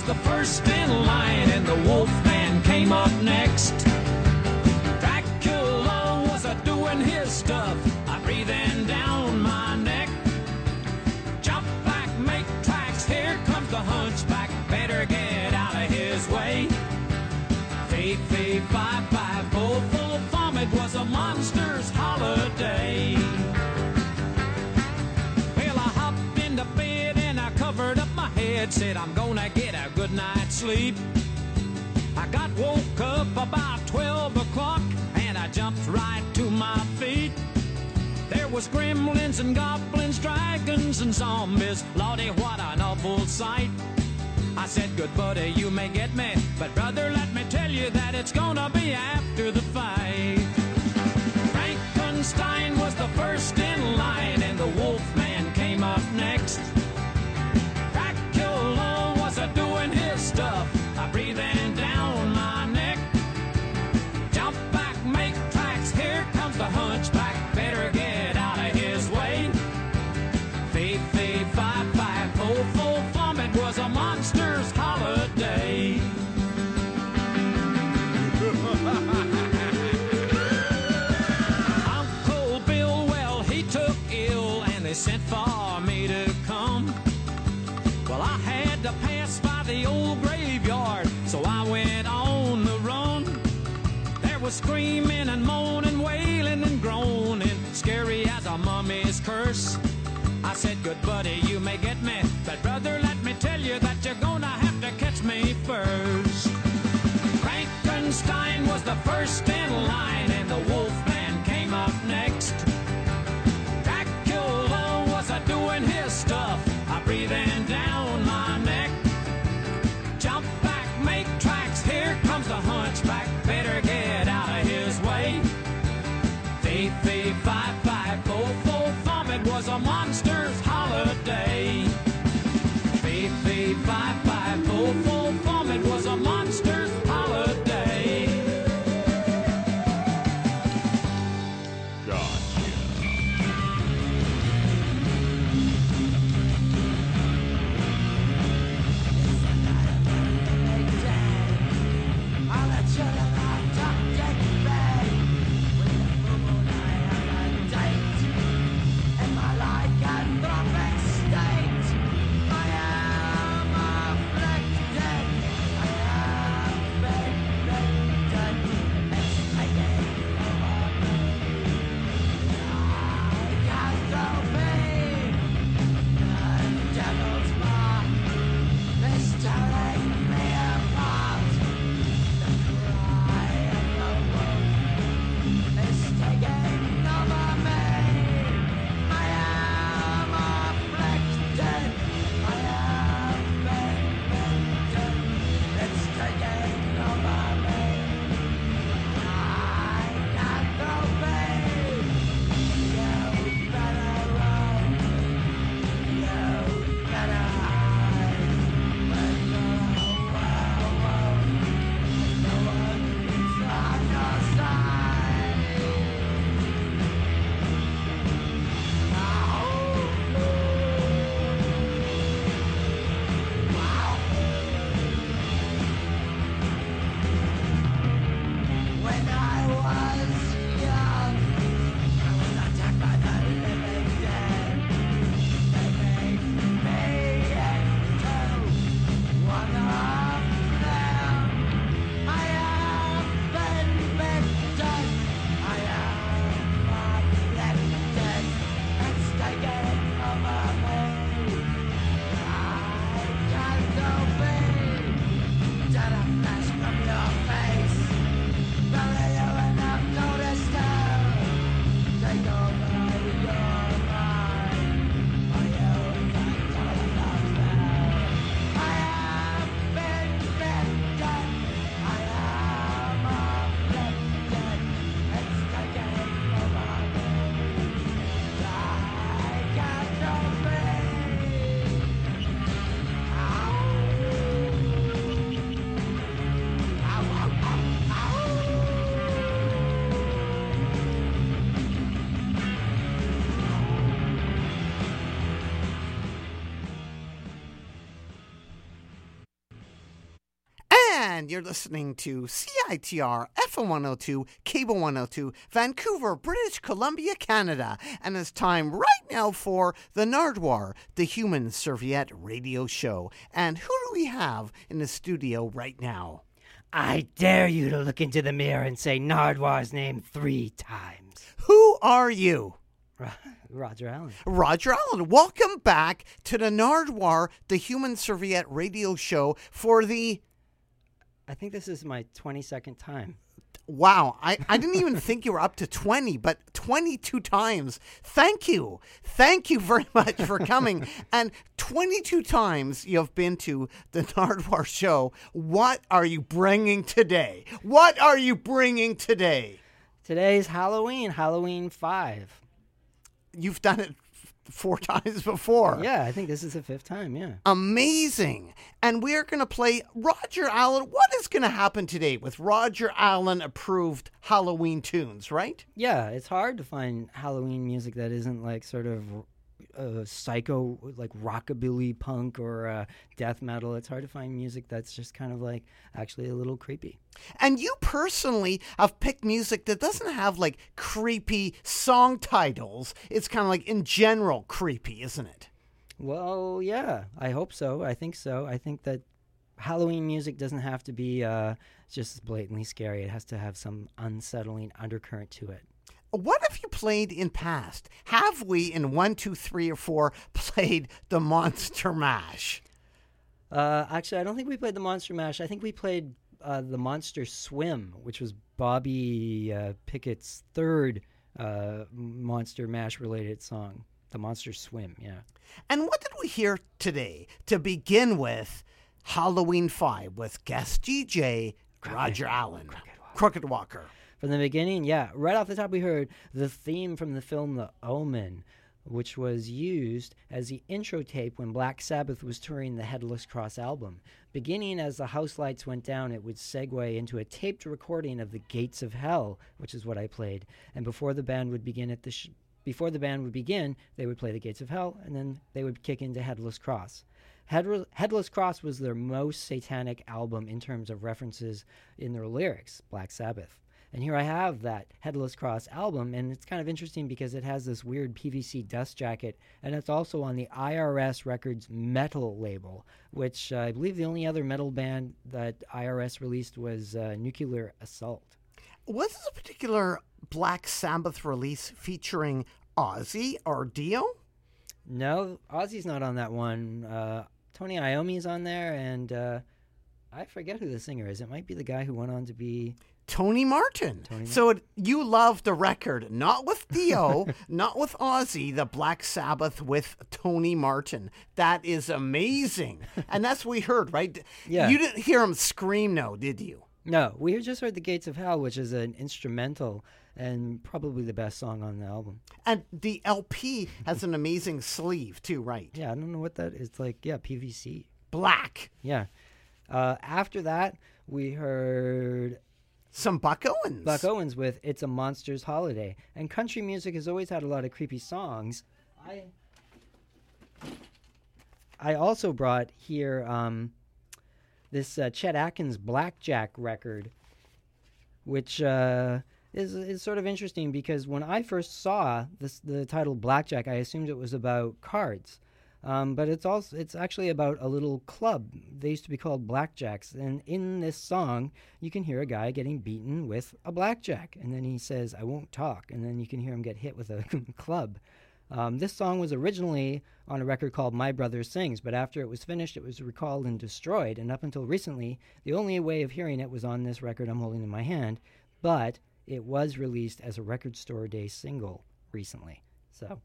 was the first in line, and the Wolfman came up next. Dracula was a doing his stuff, I breathing down my neck. Jump back, make tracks, here comes the hunchback, better get out of his way. Fee, fee, fi, fi, full, full vomit was a monster's holiday. Well, I sleep. I got woke up about 12 o'clock and I jumped right to my feet. There was gremlins and goblins, dragons and zombies. Lordy, what an awful sight. I said, good buddy, you may get me, but brother, let me tell you that it's gonna be after the fight. Frankenstein was the first in line, and the Wolfman came up next. Was screaming and moaning, wailing and groaning, scary as a mummy's curse. I said, good buddy, you may get me, but brother, let me tell you that you're gonna have to catch me first. Frankenstein was the first in line, you're listening to CITR FM 102, Cable 102, Vancouver, British Columbia, Canada. And it's time right now for the Nardwuar, the Human Serviette radio show. And who do we have in the studio right now? I dare you to look into the mirror and say Nardwuar's name three times. Who are you? Roger Allen. Roger Allen, welcome back to the Nardwuar, the Human Serviette radio show for the. I think this is my 22nd time. Wow, I, I didn't even think you were up to 20, but 22 times. Thank you. Thank you very much for coming. and 22 times you have been to the Nardwuar show. What are you bringing today? What are you bringing today? Today's Halloween, Halloween 5 you've done it four times before. Yeah, I think this is the fifth time. Yeah. Amazing. And we're going to play Roger Allen. What is going to happen today with Roger Allen approved Halloween tunes, right? Yeah, it's hard to find Halloween music that isn't like sort of uh, psycho, like rockabilly punk or uh, death metal. It's hard to find music that's just kind of like actually a little creepy. And you personally have picked music that doesn't have like creepy song titles. It's kind of like in general creepy, isn't it? Well, yeah, I hope so. I think so. I think that Halloween music doesn't have to be uh, just blatantly scary. It has to have some unsettling undercurrent to it. What have you played in past? Have we in one, two, three, or four played the Monster Mash? Uh, actually, I don't think we played the Monster Mash. I think we played uh, the Monster Swim, which was Bobby uh, Pickett's third uh, Monster Mash related song. The Monster Swim, yeah. And what did we hear today to begin with? Halloween 5 with guest DJ Roger Allen, Crooked Walker. Crooked Walker from the beginning, yeah, right off the top, we heard the theme from the film The Omen, which was used as the intro tape when Black Sabbath was touring the Headless Cross album. Beginning as the house lights went down, it would segue into a taped recording of The Gates of Hell, which is what I played. And before the band would begin at the sh- before the band would begin, they would play The Gates of Hell, and then they would kick into Headless Cross. Headless Cross was their most satanic album in terms of references in their lyrics, Black Sabbath. And here I have that Headless Cross album, and it's kind of interesting because it has this weird PVC dust jacket, and it's also on the IRS Records metal label, which uh, I believe the only other metal band that IRS released was uh, Nuclear Assault. Was this a particular Black Sabbath release featuring Ozzy or Dio? No, Ozzy's not on that one. Uh, Tony Iommi's on there, and uh, I forget who the singer is. It might be the guy who went on to be Tony Martin. Tony so it, you love the record, not with Dio, not with Ozzy, the Black Sabbath with Tony Martin. That is amazing. and that's what we heard, right? Yeah. You didn't hear him scream, no, did you? No, we just heard The Gates of Hell, which is an instrumental and probably the best song on the album. And the LP has an amazing sleeve, too, right? Yeah, I don't know what that is. Like, yeah, PVC. Black. Yeah. Uh, after that, we heard some Buck Owens. Buck Owens with It's a Monster's Holiday. And country music has always had a lot of creepy songs. I I also brought here um, this uh, Chet Atkins Blackjack record, which uh, is is sort of interesting because when I first saw this the title Blackjack, I assumed it was about cards. Um, but it's also it's actually about a little club. They used to be called blackjacks, and in this song, you can hear a guy getting beaten with a blackjack, and then he says, "I won't talk," and then you can hear him get hit with a club. Um, this song was originally on a record called My Brother Sings, but after it was finished, it was recalled and destroyed. And up until recently, the only way of hearing it was on this record I'm holding in my hand, but it was released as a record store day single recently. So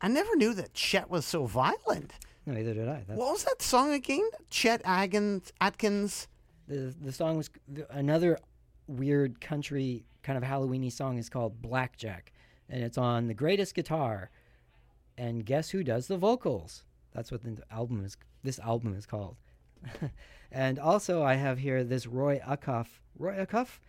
I never knew that Chet was so violent. No, neither did I. That's what was that song again? Chet Atkins. Atkins. The the song was another weird country kind of Halloweeny song is called Blackjack, and it's on the greatest guitar. And guess who does the vocals? That's what the album is. This album is called. and also, I have here this Roy Acuff. Roy Acuff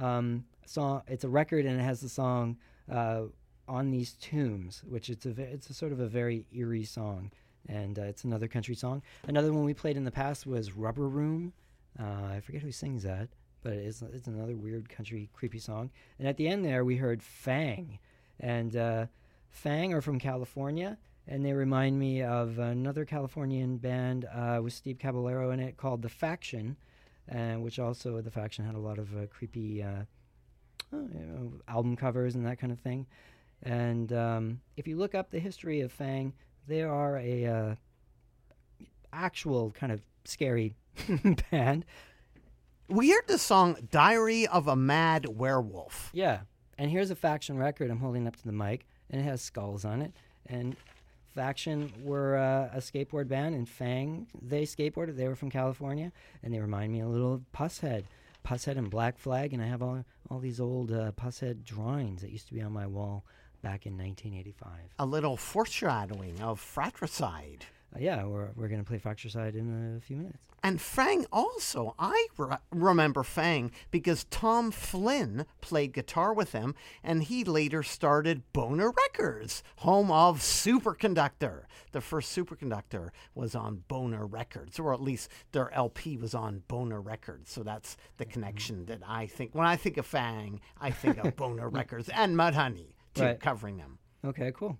um, song. It's a record, and it has the song. Uh, on these tombs, which it's a it's a sort of a very eerie song, and uh, it's another country song. Another one we played in the past was Rubber Room. Uh, I forget who sings that, but it's, it's another weird country creepy song. And at the end there, we heard Fang. And uh, Fang are from California, and they remind me of another Californian band uh, with Steve Caballero in it called The Faction, uh, which also, The Faction had a lot of uh, creepy oh, you know, album covers and that kind of thing. And um, if you look up the history of Fang, they are a uh, actual kind of scary band. We heard the song Diary of a Mad Werewolf. Yeah. And here's a Faction record I'm holding up to the mic, and it has skulls on it. And Faction were uh, a skateboard band, and Fang, they skateboarded. They were from California, and they remind me a little of Pushead. Pushead and Black Flag, and I have all, all these old uh, Pushead drawings that used to be on my wall back in 1985. A little foreshadowing of fratricide. Uh, yeah, we're, we're going to play Fratricide in a few minutes. And Fang also, I re- remember Fang because Tom Flynn played guitar with them, and he later started Boner Records, home of Superconductor. The first Superconductor was on Boner Records, or at least their LP was on Boner Records. So that's the connection that I think. When I think of Fang, I think of Boner Records and Mudhoney, too, Right. covering them. Okay, cool.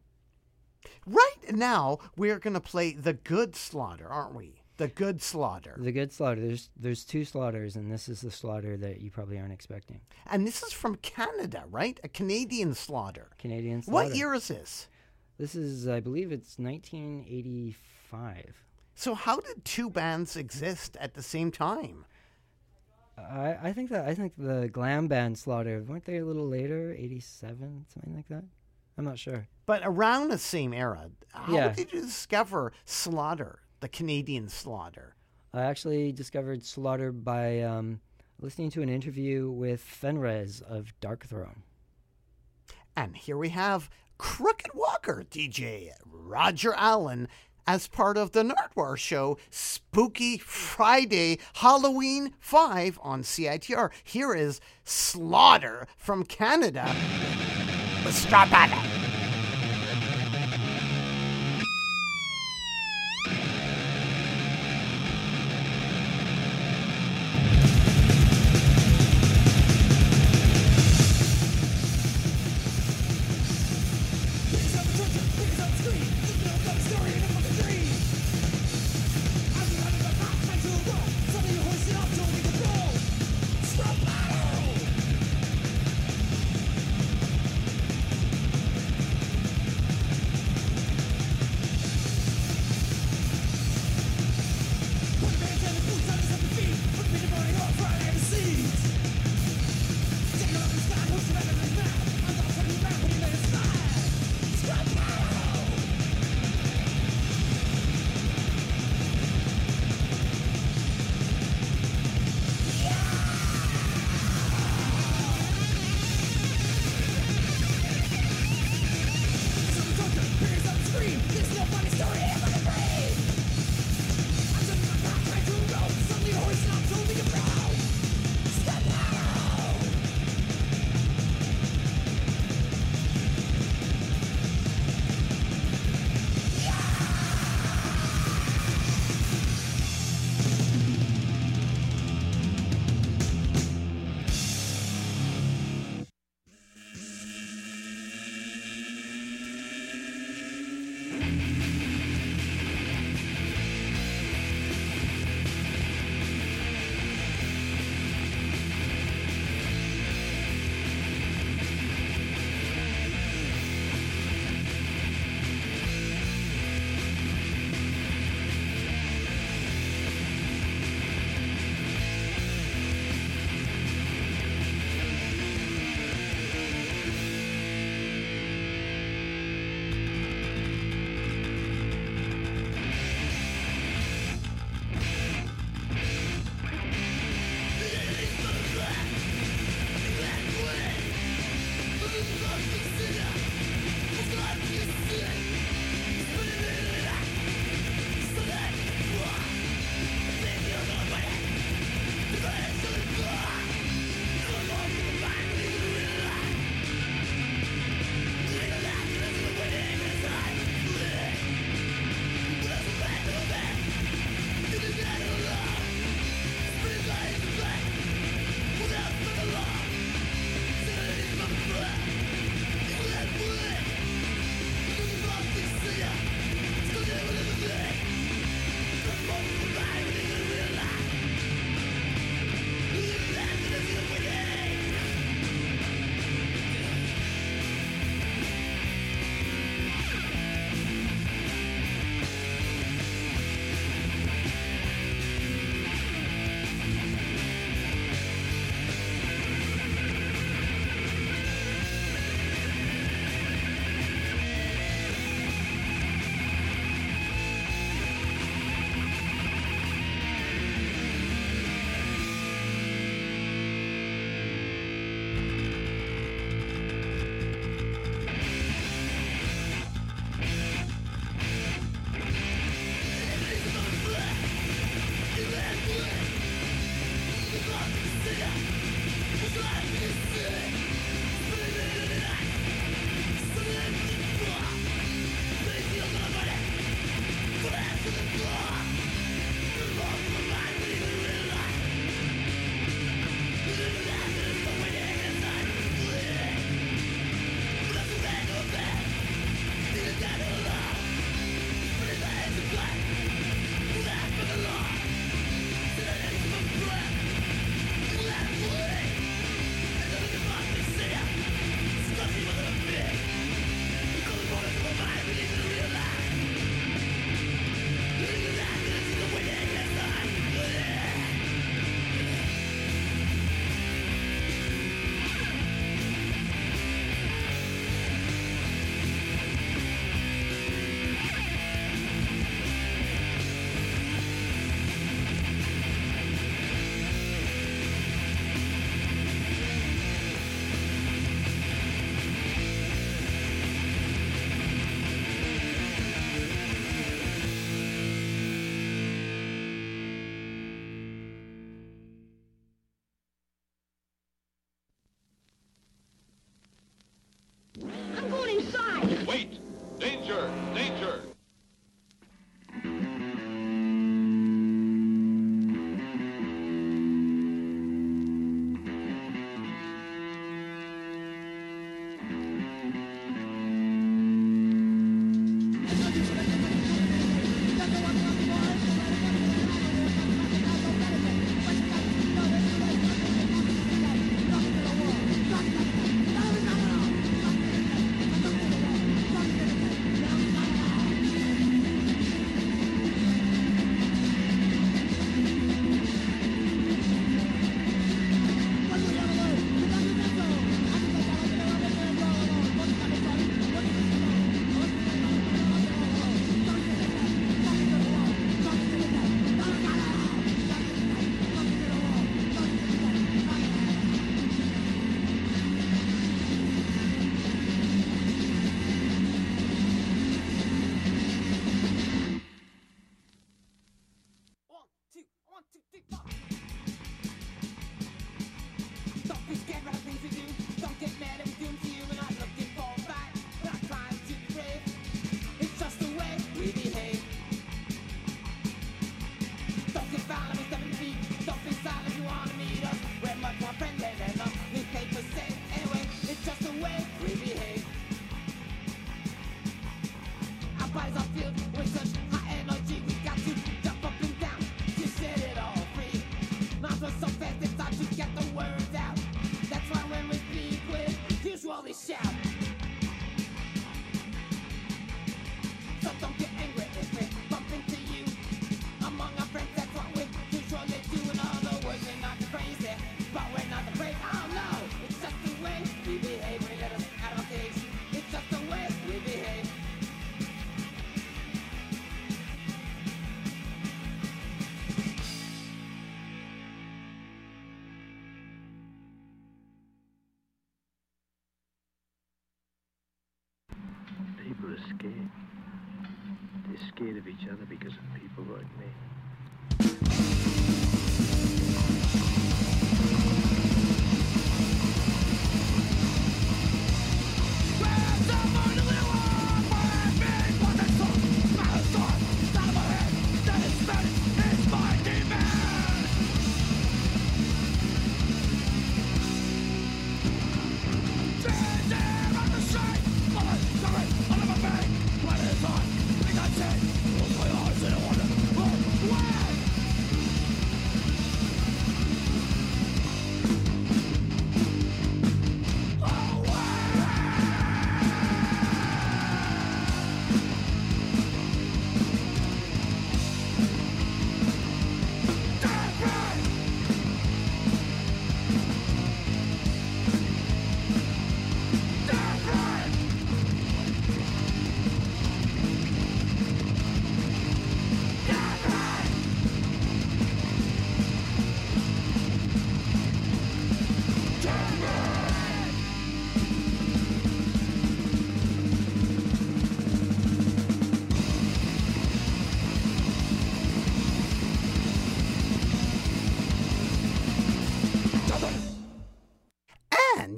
Right now, we're going to play The Good Slaughter, aren't we? The Good Slaughter. The Good Slaughter. There's there's two slaughters, and this is the slaughter that you probably aren't expecting. And this is from Canada, right? A Canadian slaughter. Canadian slaughter. What year is this? This is, I believe, it's 1985. So, how did two bands exist at the same time? I, I think that I think the glam band slaughter weren't they a little later, 87, something like that. I'm not sure. But around the same era, how Yeah. did you discover Slaughter, the Canadian Slaughter? I actually discovered slaughter by um, listening to an interview with Fenriz of Darkthrone. And here we have Crooked Walker DJ Roger Allen as part of the Nardwuar show Spooky Friday Halloween 5 on CITR. Here is Slaughter from Canada. Strappado.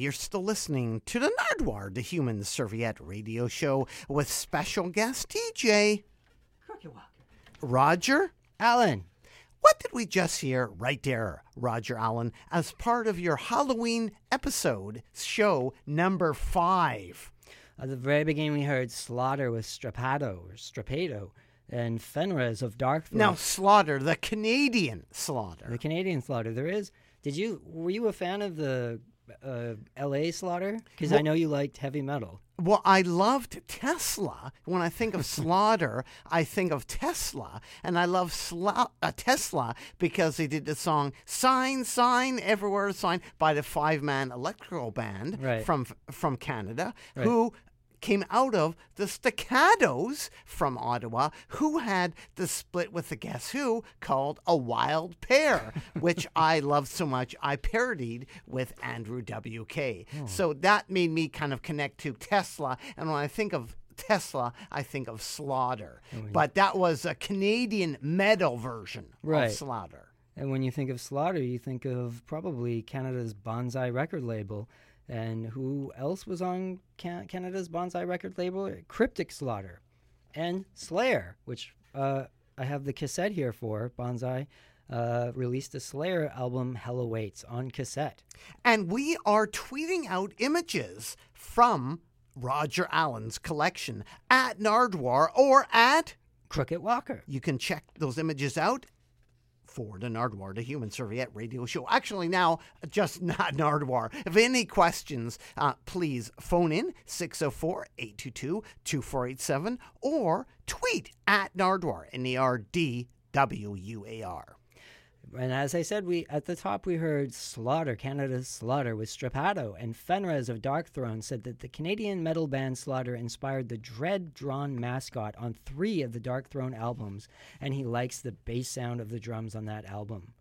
You're still listening to the Nardwuar, the Human Serviette radio show with special guest DJ Roger. Allen. What did we just hear right there, Roger Allen, as part of your Halloween episode show number five? at the very beginning we heard Slaughter with Strappado or Strappado and Fenriz of Dark Now, Slaughter, the Canadian Slaughter. The Canadian Slaughter. There is. Did you were you a fan of the uh, L.A. Slaughter? Because I know you liked heavy metal. Well, I loved Tesla. When I think of Slaughter, I think of Tesla. And I love Sla- uh, Tesla because they did the song Sign, Sign, Everywhere Sign by the five man electrical band Right. from, from Canada, Right. who came out of the Staccatos from Ottawa, who had the split with the Guess Who called A Wild Pair, which I loved so much I parodied with Andrew W.K. Oh. So that made me kind of connect to Tesla. And when I think of Tesla, I think of Slaughter. Oh, but that was a Canadian metal version Right. of Slaughter. And when you think of Slaughter, you think of probably Canada's Banzai record label. And who else was on Can- Canada's Banzai record label? Cryptic Slaughter and Slayer, which uh, I have the cassette here for. Banzai uh, released a Slayer album, Hell Awaits, on cassette. And we are tweeting out images from Roger Allen's collection at Nardwuar or at Crooked Walker. You can check those images out for the Nardwuar, the Human Serviette radio show. Actually, now, just not Nardwuar. If any questions, uh, please phone in 604 822 2487 or tweet at Nardwuar, N E R D W U A R. And as I said, we at the top we heard Slaughter, Canada's Slaughter with Strappado, and Fenriz of Darkthrone said that the Canadian metal band Slaughter inspired the Dread Drawn mascot on three of the Darkthrone albums, and he likes the bass sound of the drums on that album.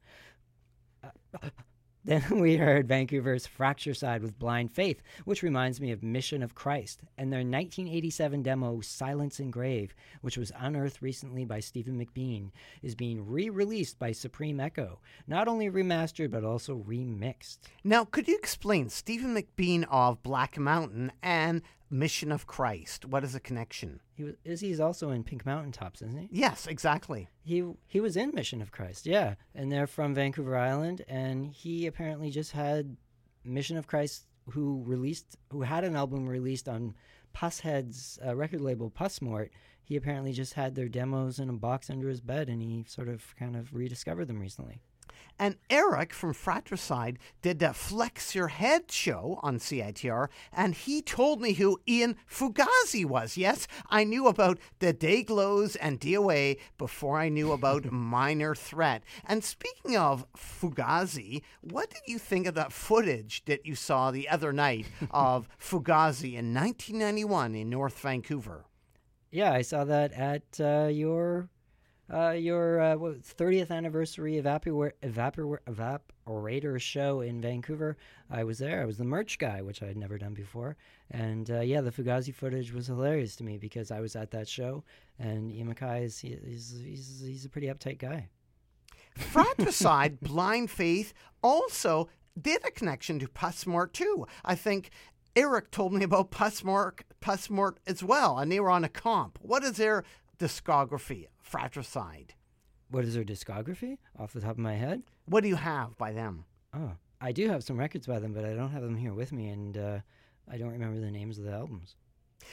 Then we heard Vancouver's Fratricide with Blind Faith, which reminds me of Mission of Christ, and their 1987 demo Silence and Grave, which was unearthed recently by Stephen McBean, is being re released by Supreme Echo. Not only remastered, but also remixed. Now, could you explain Stephen McBean of Black Mountain and Mission of Christ? What is the connection? He was, Izzy's also in Pink Mountaintops, isn't he? Yes, exactly. He he was in Mission of Christ, yeah, and they're from Vancouver Island, and he apparently just had Mission of Christ, who released, who had an album released on Pushead's uh, record label Pusmort. He apparently just had their demos in a box under his bed, and he sort of kind of rediscovered them recently. And Eric from Fratricide did the Flex Your Head show on CITR, and he told me who Ian Fugazi was. Yes, I knew about the Dayglows and DOA before I knew about Minor Threat. And speaking of Fugazi, what did you think of that footage that you saw the other night of Fugazi in 1991 in North Vancouver? Yeah, I saw that at uh, your uh, your uh, what, 30th anniversary evapor- evapor- evaporator show in Vancouver. I was there. I was the merch guy, which I had never done before. And uh, yeah, the Fugazi footage was hilarious to me because I was at that show, and Ian MacKaye is he, he's, he's he's a pretty uptight guy. Fratricide, Blind Faith also did a connection to Pusmort too. I think Eric told me about Pusmort, Pusmort as well, and they were on a comp. What is their discography, Fratricide? What is their discography off the top of my head? What do you have by them? Oh, I do have some records by them, but I don't have them here with me, and uh, I don't remember the names of the albums.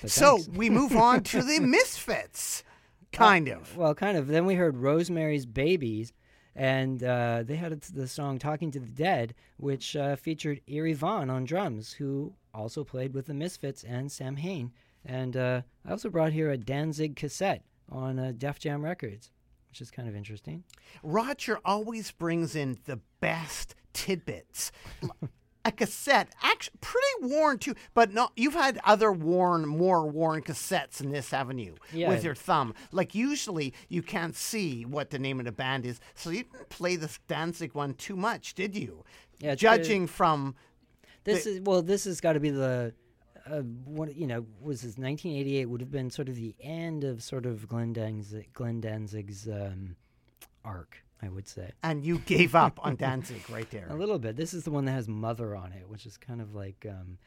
But so thanks. we move on to the Misfits, kind of. Well, kind of. Then we heard Rosemary's Babies, and uh, they had the song "Talking to the Dead," which uh, featured Eerie Von on drums, who also played with the Misfits and Samhain. And uh, I also brought here a Danzig cassette on uh, Def Jam Records, which is kind of interesting. Roger always brings in the best tidbits. a cassette, actually pretty worn too, but not. You've had other worn, more worn cassettes in this, haven't? Yeah. With your thumb, like usually you can't see what the name of the band is, so you didn't play this Danzig one too much, did you? Yeah, it's Judging from This is well. This has got to be the. Uh, what you know was this 1988 would have been sort of the end of sort of Glenn Danzig, Glenn Danzig's um, arc, I would say. and you gave up on Danzig right there. A little bit. This is the one that has Mother on it, which is kind of like um,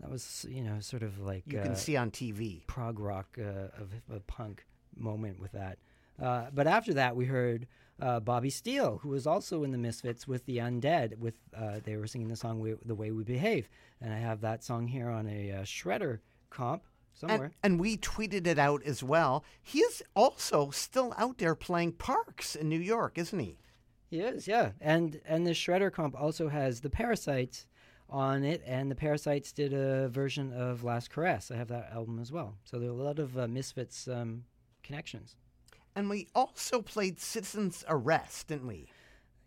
that was you know sort of like You uh, can see on TV. prog rock uh, of a punk moment with that. Uh, but after that, we heard uh, Bobby Steele, who was also in the Misfits with the Undead. With uh, they were singing the song we, "The Way We Behave," and I have that song here on a uh, Shredder comp somewhere. And, and we tweeted it out as well. He is also still out there playing parks in New York, isn't he? He is, yeah. And and the Shredder comp also has the Parasites on it, and the Parasites did a version of Last Caress. I have that album as well. So there are a lot of uh, Misfits um, connections. And we also played Citizen's Arrest, didn't we?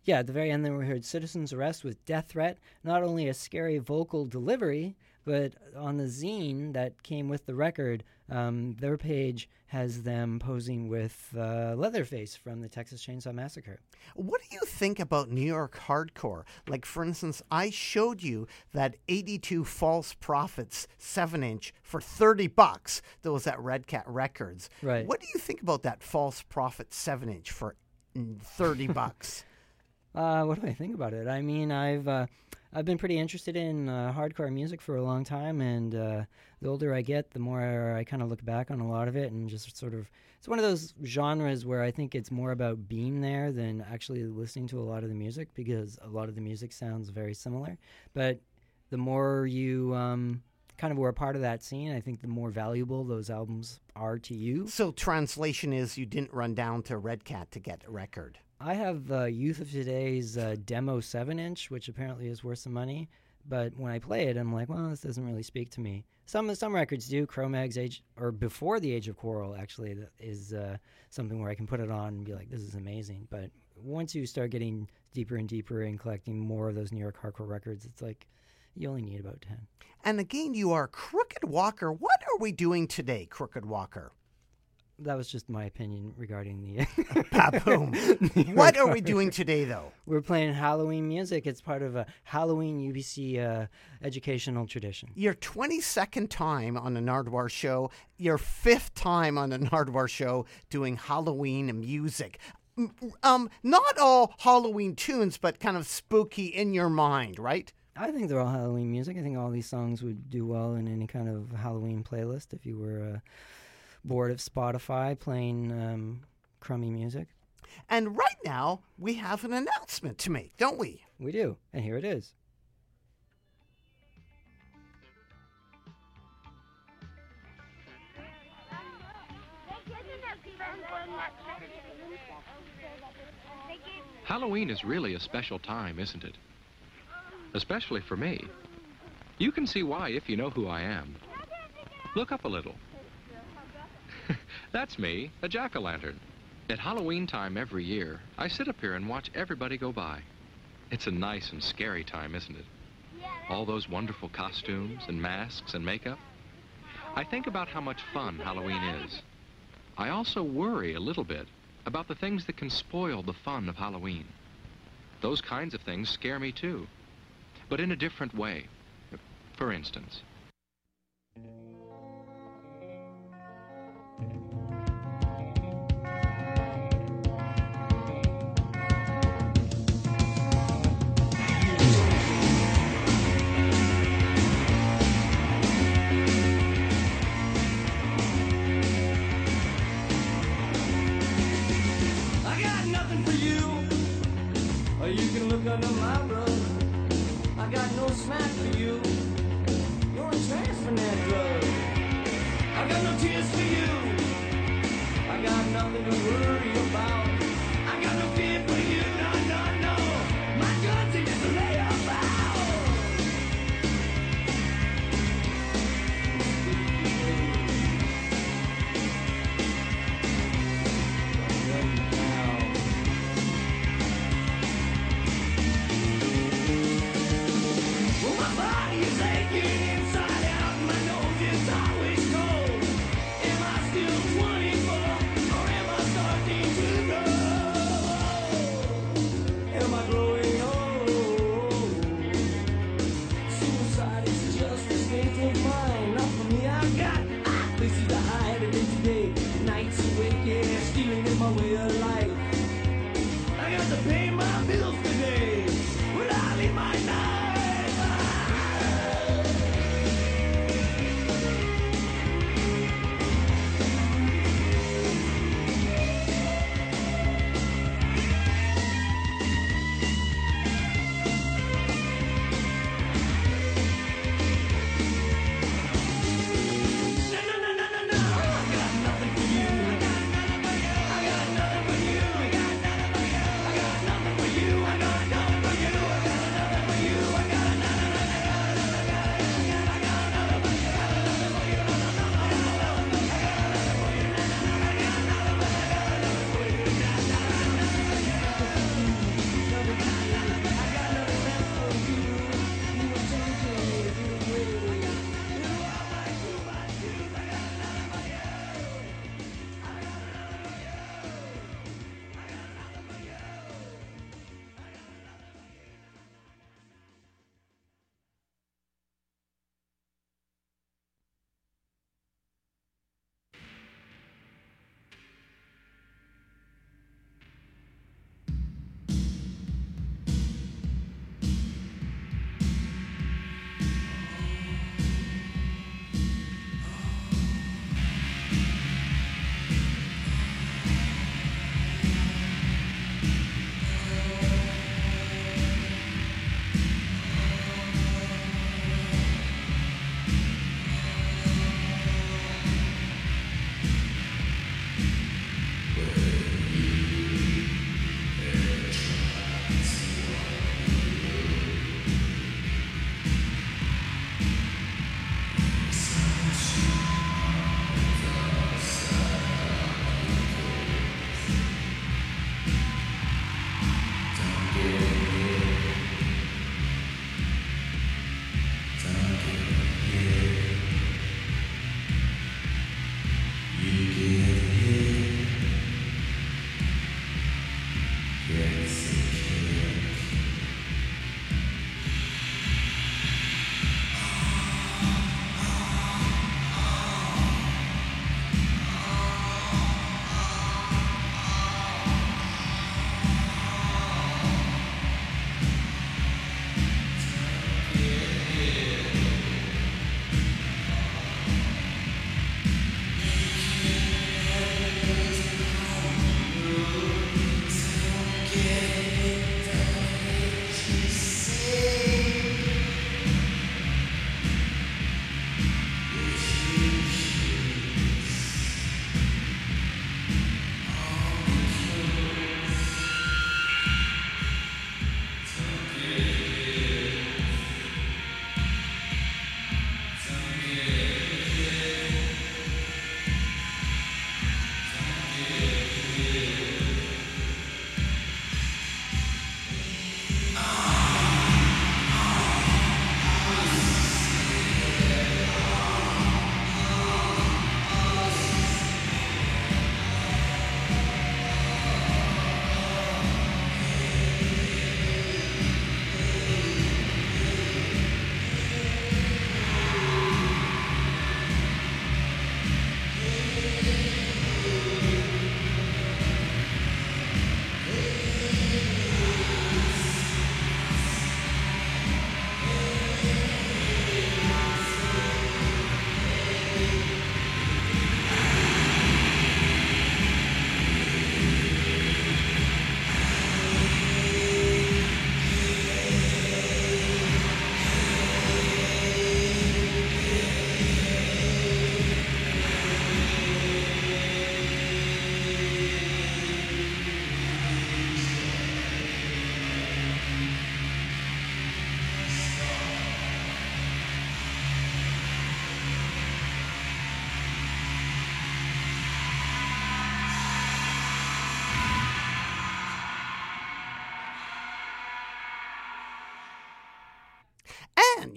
Yeah, at the very end, then we heard Citizen's Arrest with Death Threat. Not only a scary vocal delivery, but on the zine that came with the record, um, their page has them posing with uh, Leatherface from the Texas Chainsaw Massacre. What do you think about New York hardcore? Like, for instance, I showed you that 82 False Prophets 7 inch for 30 bucks that was at Red Cat Records. Right. What do you think about that False Prophet 7 inch for mm, 30 bucks? Uh, what do I think about it? I mean, I've uh, I've been pretty interested in uh, hardcore music for a long time, and uh, the older I get, the more I kind of look back on a lot of it, and just sort of it's one of those genres where I think it's more about being there than actually listening to a lot of the music because a lot of the music sounds very similar. But the more you um, kind of were a part of that scene, I think the more valuable those albums are to you. so, translation is you didn't run down to Red Cat to get a record. I have uh, Youth of Today's uh, demo 7 inch, which apparently is worth some money. But when I play it, I'm like, well, this doesn't really speak to me. Some some records do. Cro-Mag's Age, or Before the Age of Quarrel, actually, is uh, something where I can put it on and be like, this is amazing. But once you start getting deeper and deeper and collecting more of those New York hardcore records, it's like you only need about 10. And again, you are Crooked Walker. What are we doing today, Crooked Walker? That was just my opinion regarding the. Baboom. what are we doing today, though? We're playing Halloween music. It's part of a Halloween UBC uh, educational tradition. Your 22nd time on the Nardwuar Show, your fifth time on the Nardwuar Show doing Halloween music. Um, not all Halloween tunes, but kind of spooky in your mind, right? I think they're all Halloween music. I think all these songs would do well in any kind of Halloween playlist if you were uh, bored of Spotify playing um, crummy music. And right now, we have an announcement to make, don't we? We do, and here it is. Halloween is really a special time, isn't it? Especially for me. You can see why if you know who I am. Look up a little. That's me, a jack-o'-lantern. At Halloween time every year, I sit up here and watch everybody go by. It's a nice and scary time, isn't it? All those wonderful costumes and masks and makeup. I think about how much fun Halloween is. I also worry a little bit about the things that can spoil the fun of Halloween. Those kinds of things scare me too, but in a different way. For instance, my. I got no smack for you.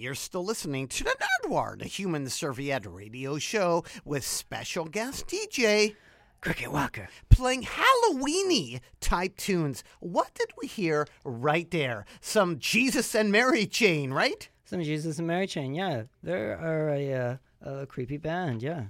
You're still listening to the Nardwuar, the Human Serviette radio show with special guest DJ Crooked Walker. playing Halloweeny type tunes. What did we hear right there? Some Jesus and Mary chain, right? Some Jesus and Mary Chain. Yeah, they are a, uh, a creepy band. Yeah.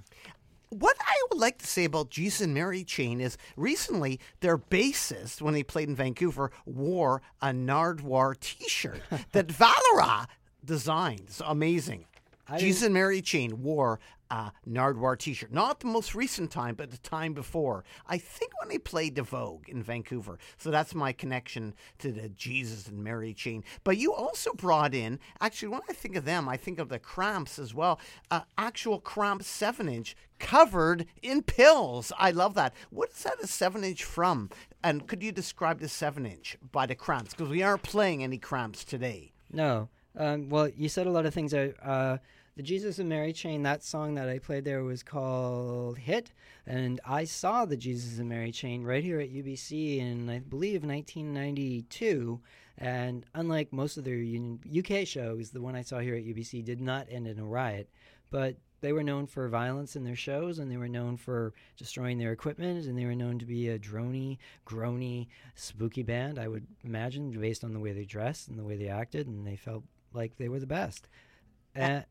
What I would like to say about Jesus and Mary Chain is recently their bassist, when he played in Vancouver, wore a Nardwuar t shirt that Valera designed. It's amazing. I Jesus and Mary Chain wore a Nardwuar t shirt. Not the most recent time, but the time before. I think when they played the Vogue in Vancouver. So that's my connection to the Jesus and Mary Chain. But you also brought in, actually, when I think of them, I think of the Cramps as well. Uh, actual Cramps 7 inch covered in pills. I love that. What is that a 7 inch from? And could you describe the 7 inch by the Cramps? Because we aren't playing any Cramps today. No. Um, well, you said a lot of things. Uh, the Jesus and Mary chain, that song that I played there was called Hit. And I saw the Jesus and Mary chain right here at UBC in, I believe, 1992. And unlike most of their UK shows, the one I saw here at UBC did not end in a riot. But they were known for violence in their shows, and they were known for destroying their equipment, and they were known to be a drony, groany, spooky band, I would imagine, based on the way they dressed and the way they acted, and they felt like they were the best. Uh,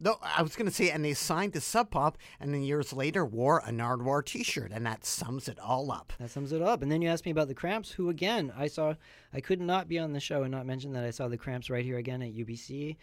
No, I was going to say, and they signed to Sub Pop, and then years later wore a Nardwuar T-shirt, and that sums it all up. that sums it up. And then you asked me about the Cramps, who again I saw. I could not be on the show and not mention that I saw the Cramps right here again at UBC.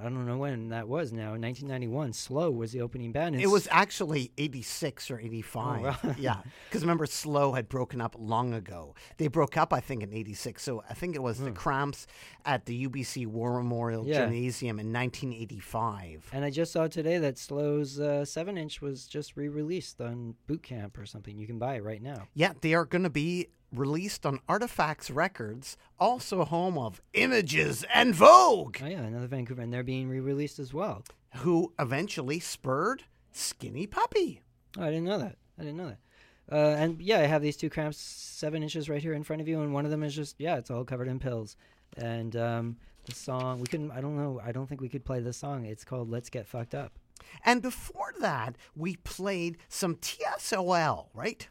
I don't know when that was now. In 1991, Slow was the opening band. It was actually '86 or '85. wow. yeah, because remember, Slow had broken up long ago. They broke up, I think, in '86. So I think it was the Cramps at the UBC War Memorial Hmm. Yeah. Gymnasium in 1985. And I just saw today that Slow's uh, seven inch was just re-released on Boot Camp or something. You can buy it right now. Yeah, they are going to be released on Artifacts Records, also home of Images and Vogue. Oh yeah, another Vancouver, and they're being re-released as well. who eventually spurred Skinny Puppy. Oh, I didn't know that. I didn't know that. Uh, and yeah, I have these two cramps, seven inches right here in front of you, and one of them is just yeah, it's all covered in pills. And um, the song we couldn't. I don't know. I don't think we could play the song. It's called "Let's Get Fucked Up." And before that, we played some TSOL, right?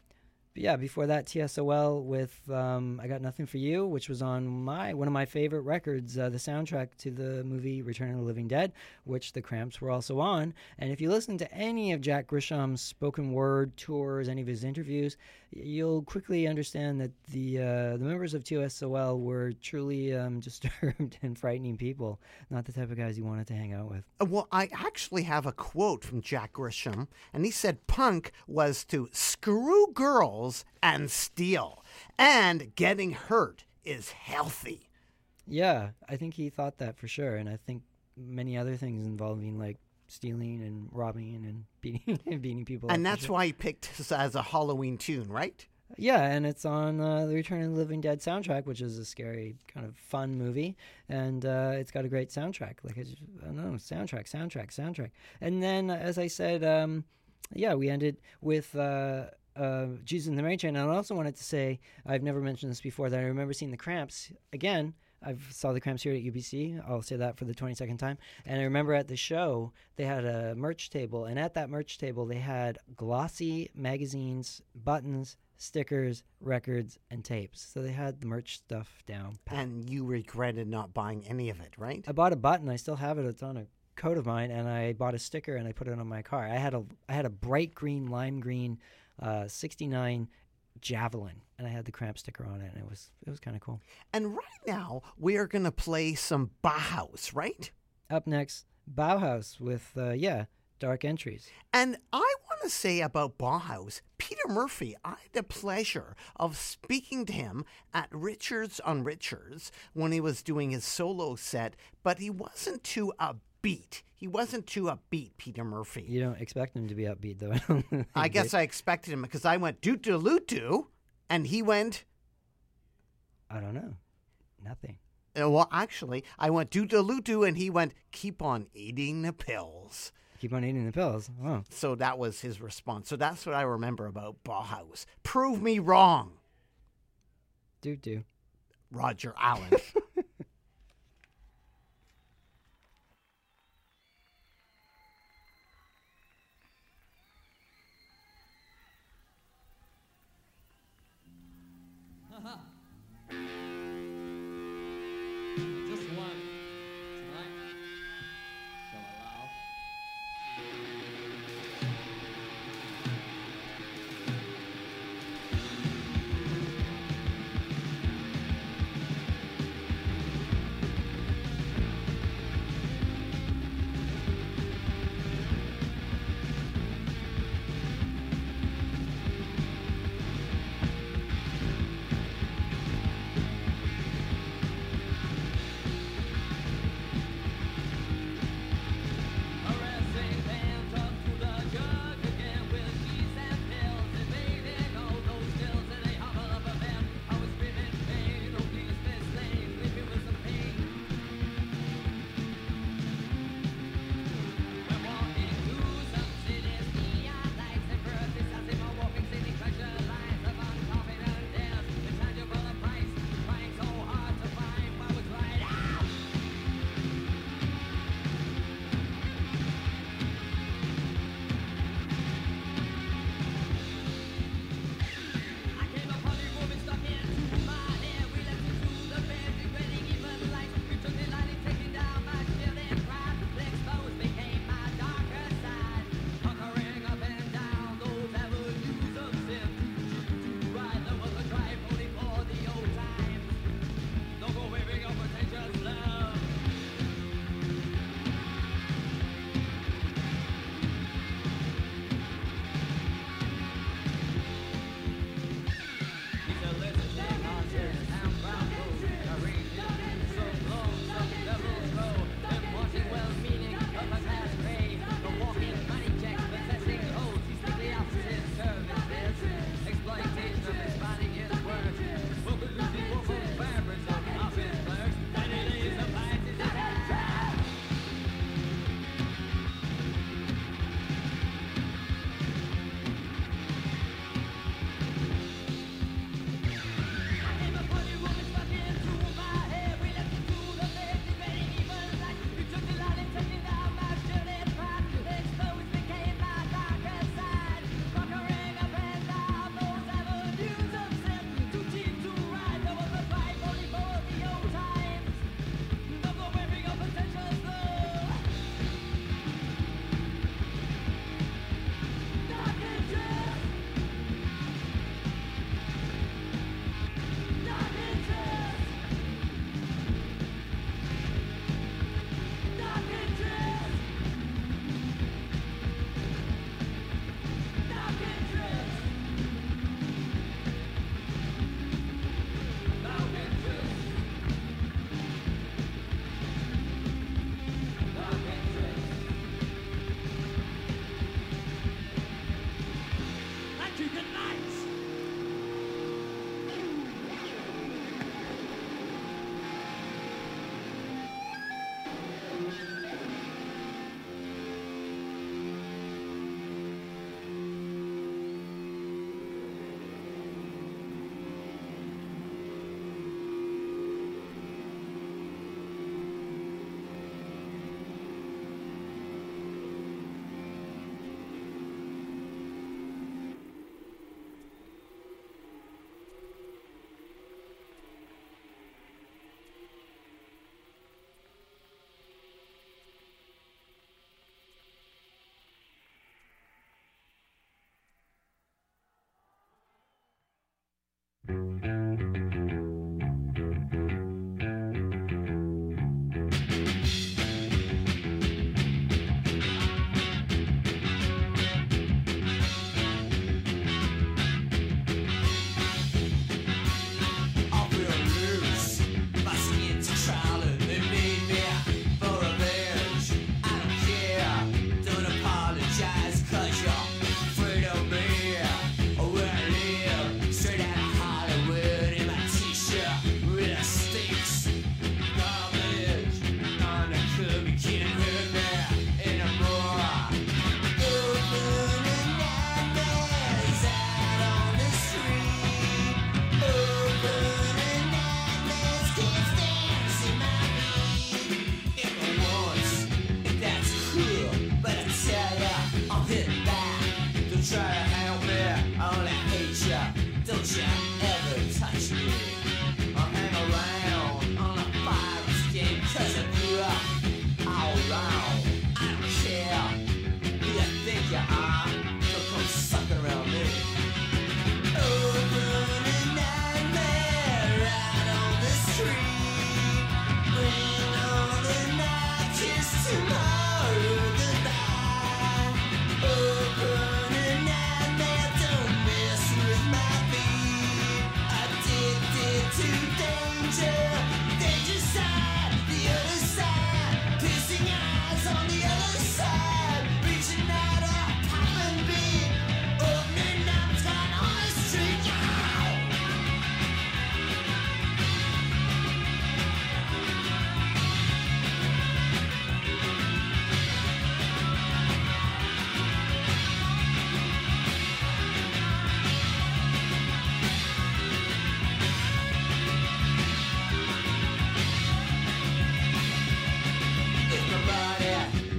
But yeah, before that, TSOL with um, "I Got Nothing for You," which was on my one of my favorite records, uh, the soundtrack to the movie Return of the Living Dead, which the Cramps were also on. And if you listen to any of Jack Grisham's spoken word tours, any of his interviews, you'll quickly understand that the uh, the members of TSOL were truly um, disturbed and frightening people, not the type of guys you wanted to hang out with. Uh, Well, I actually have a quote from Jack Grisham, and he said punk was to screw girls and steal, and getting hurt is healthy. Yeah, I think he thought that for sure, and I think many other things involving like stealing and robbing and beating and beating people. And that's sure. why he picked this as a Halloween tune, right? Yeah, and it's on uh, the Return of the Living Dead soundtrack, which is a scary kind of fun movie, and uh, it's got a great soundtrack. Like it's, I don't know, soundtrack, soundtrack, soundtrack. And then, as I said, um, yeah, we ended with. Uh, uh, Jesus and the Mary Chain. And I also wanted to say, I've never mentioned this before, that I remember seeing the Cramps again. I've saw the Cramps here at UBC. I'll say that for the 22nd time. And I remember at the show, they had a merch table. And at that merch table, they had glossy magazines, buttons, stickers, records, and tapes. So they had the merch stuff down. pat. And you regretted not buying any of it, right? I bought a button. I still have it. It's on a coat of mine, and I bought a sticker and I put it on my car. I had a I had a bright green, lime green, uh, '69 Javelin, and I had the cramp sticker on it, and it was it was kind of cool. And right now, we are going to play some Bauhaus, right? Up next, Bauhaus with uh, yeah, Dark Entries. And I want to say about Bauhaus, Peter Murphy, I had the pleasure of speaking to him at Richards on Richards when he was doing his solo set, but he wasn't too upbeat. He wasn't too upbeat, Peter Murphy. You don't expect him to be upbeat though. I, don't I guess I expected him because I went doot doo loot doo, and he went, I don't know. Nothing. uh, well, actually, I went doot doo loot doo, and he went, keep on eating the pills. Keep on eating the pills. So that was his response. So that's what I remember about Bauhaus. Prove me wrong, do do. Roger Allen.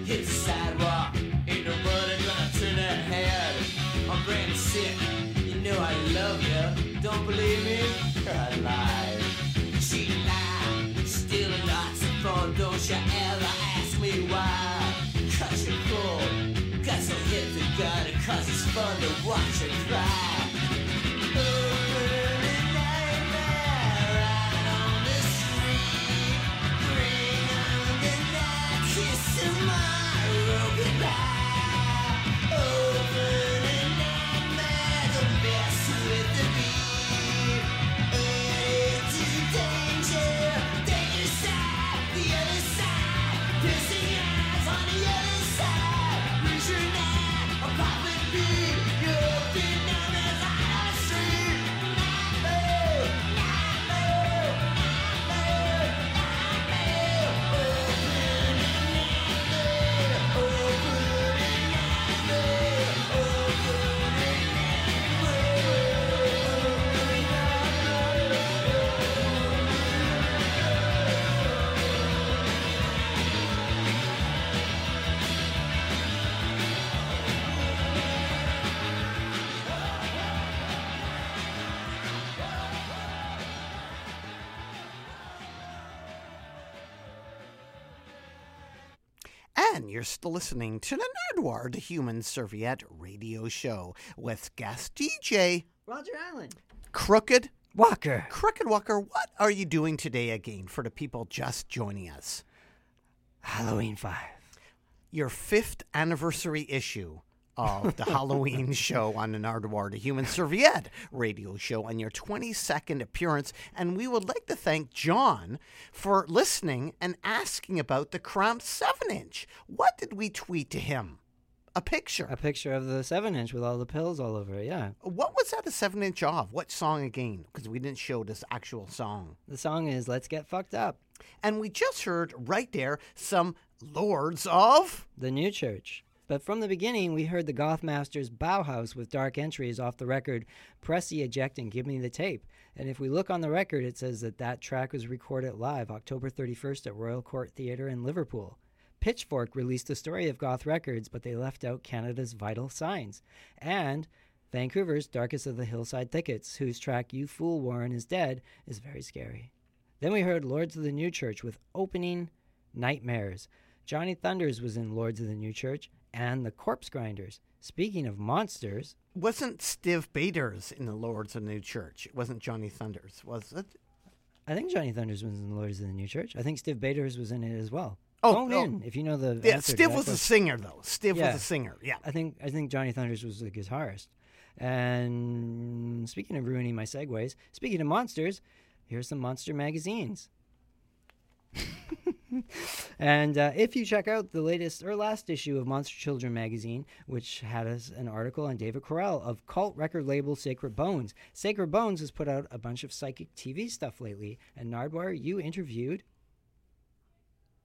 hit the sidewalk. Ain't nobody gonna turn head. I'm brand. You know I love you. Don't believe me? I lied. She lied. Still not so fun. Don't you ever ask me why? Cause you're. Got so. Cause it's fun to watch her cry. And listening to the Nardwuar, the Human Serviette radio show with guest DJ Roger Allen. Crooked Walker. Crooked Walker. What are you doing today again for the people just joining us? Halloween 5. Your fifth anniversary issue of the Halloween show on the Nardwuar, the Human Serviette radio show, on your 22nd appearance. And we would like to thank John for listening and asking about the Cramp 7 inch. What did we tweet to him? A picture. A picture of the 7 inch with all the pills all over it, yeah. What was that a 7 inch of? What song again? Because we didn't show this actual song. The song is Let's Get Fucked Up. And we just heard right there some Lords of. The New Church. But from the beginning, we heard the Goth Masters Bauhaus with dark entries off the record Press the Eject and Give Me the Tape. And if we look on the record, it says that that track was recorded live October 31st at Royal Court Theatre in Liverpool. Pitchfork released the story of Goth Records, but they left out Canada's Vital Signs. And Vancouver's Darkest of the Hillside Thickets, whose track You Fool Warren is Dead is very scary. Then we heard Lords of the New Church with opening Nightmares. Johnny Thunders was in Lords of the New Church and the Corpse Grinders. Speaking of monsters, Wasn't Stiv Bators in the Lords of the New Church? It wasn't Johnny Thunders, was it? I think Johnny Thunders was in the Lords of the New Church. I think Steve Bators was in it as well. Oh, Phone oh. in if you know the Yeah, answer to Stiv that was a singer, though. Stiv Yeah. was a singer, yeah. I think I think Johnny Thunders was the guitarist. And speaking of ruining my segues, speaking of monsters, here's some monster magazines. and uh, if you check out the latest or last issue of Monster Children magazine, which had us an article on David Corral of cult record label Sacred Bones, Sacred Bones has put out a bunch of psychic TV stuff lately. And Nardwuar, you interviewed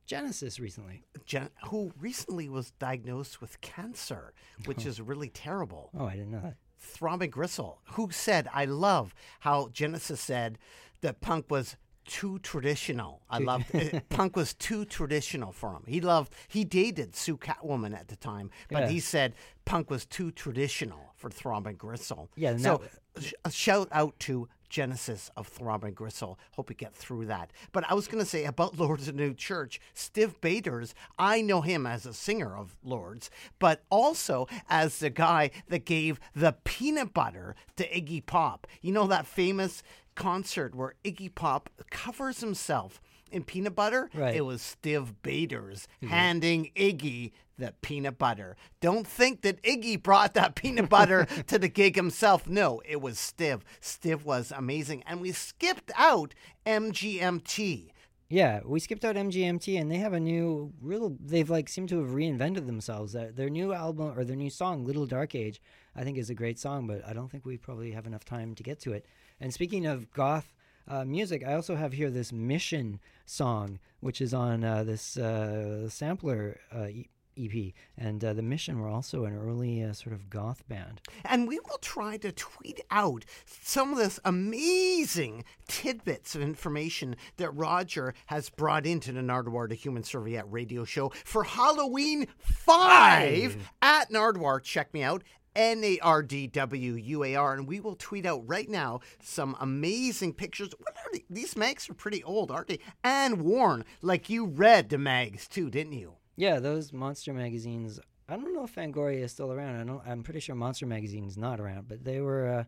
Genesis recently. Jen, who recently was diagnosed with cancer, which is really terrible. Oh, I didn't know that. Throbbing Gristle, who said, I love how Genesis said that punk was too traditional. I loved it. Punk was too traditional for him. He loved, he dated Sue Catwoman at the time, but Yeah. he said punk was too traditional for Throbbing Gristle. Yeah, So that- sh- a shout out to Genesis of Throbbing Gristle. Hope we get through that. But I was going to say about Lords of the New Church, Stiv Bators, I know him as a singer of Lords, but also as the guy that gave the peanut butter to Iggy Pop. You know that famous concert where Iggy Pop covers himself in peanut butter? Right. It was Stiv Bators mm-hmm. handing Iggy the peanut butter. Don't think that Iggy brought that peanut butter to the gig himself. No, it was Stiv. Stiv was amazing. And we skipped out MGMT. Yeah, we skipped out MGMT, and they have a new, real. They've like seem to have reinvented themselves. Their new album or their new song, "Little Dark Age," I think is a great song, but I don't think we probably have enough time to get to it. And speaking of goth uh, music, I also have here this Mission song, which is on uh, this uh, sampler uh, EP, and uh, the Mission were also an early uh, sort of goth band. And we will try to tweet out some of this amazing tidbits of information that Roger has brought into the Nardwuar the Human Serviette radio show for Halloween 5 at Nardwuar. Check me out. N A R D W U A R, and we will tweet out right now some amazing pictures. What are they? These mags are pretty old, aren't they? And worn, like you read the mags too, didn't you? Yeah, those monster magazines I don't know if Fangoria is still around. I don't, I'm pretty sure Monster Magazine is not around, but they were uh,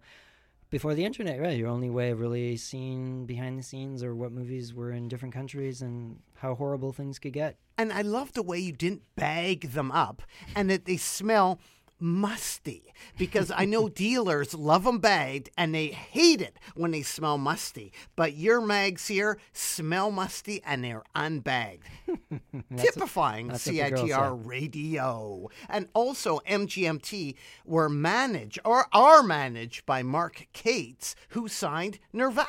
before the internet, right? Your only way of really seeing behind the scenes or what movies were in different countries and how horrible things could get. And I love the way you didn't bag them up and that they smell musty because I know dealers love them bagged and they hate it when they smell musty. But your mags here smell musty and they're unbagged. Typifying what CITR radio. And also MGMT were managed or are managed by Mark Kates, who signed Nirvana.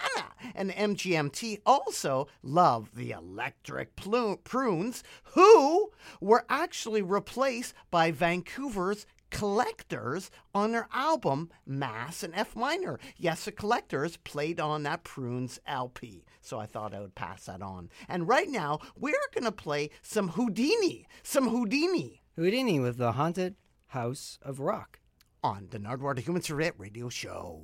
And MGMT also love the Electric Prunes, who were actually replaced by Vancouver's Collectors on their album Mass in F Minor. Yes, the Collectors played on that Prunes LP, so I thought I would pass that on. And right now, we're going to play some Whodini, some Whodini Whodini with the Haunted House of Rock. on the Nardwuar the Human Surrey Radio Show.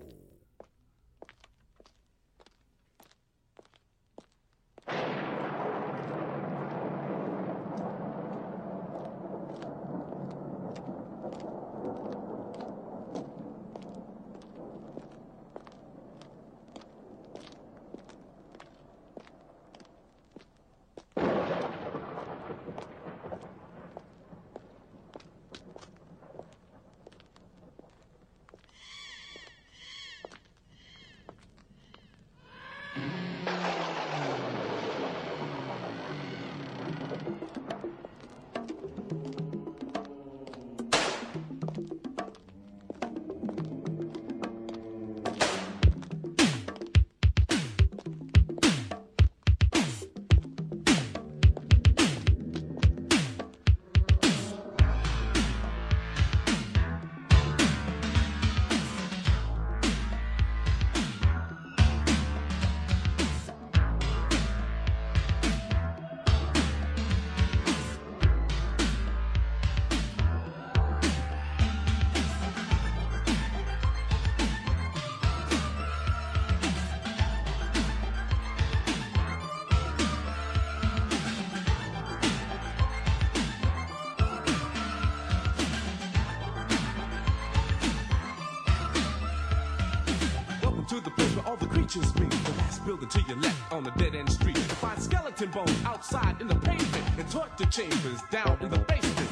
Outside in the pavement and torture chambers down in the basement.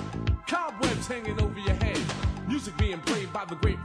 Cobwebs hanging over your head. Music being played by the Grateful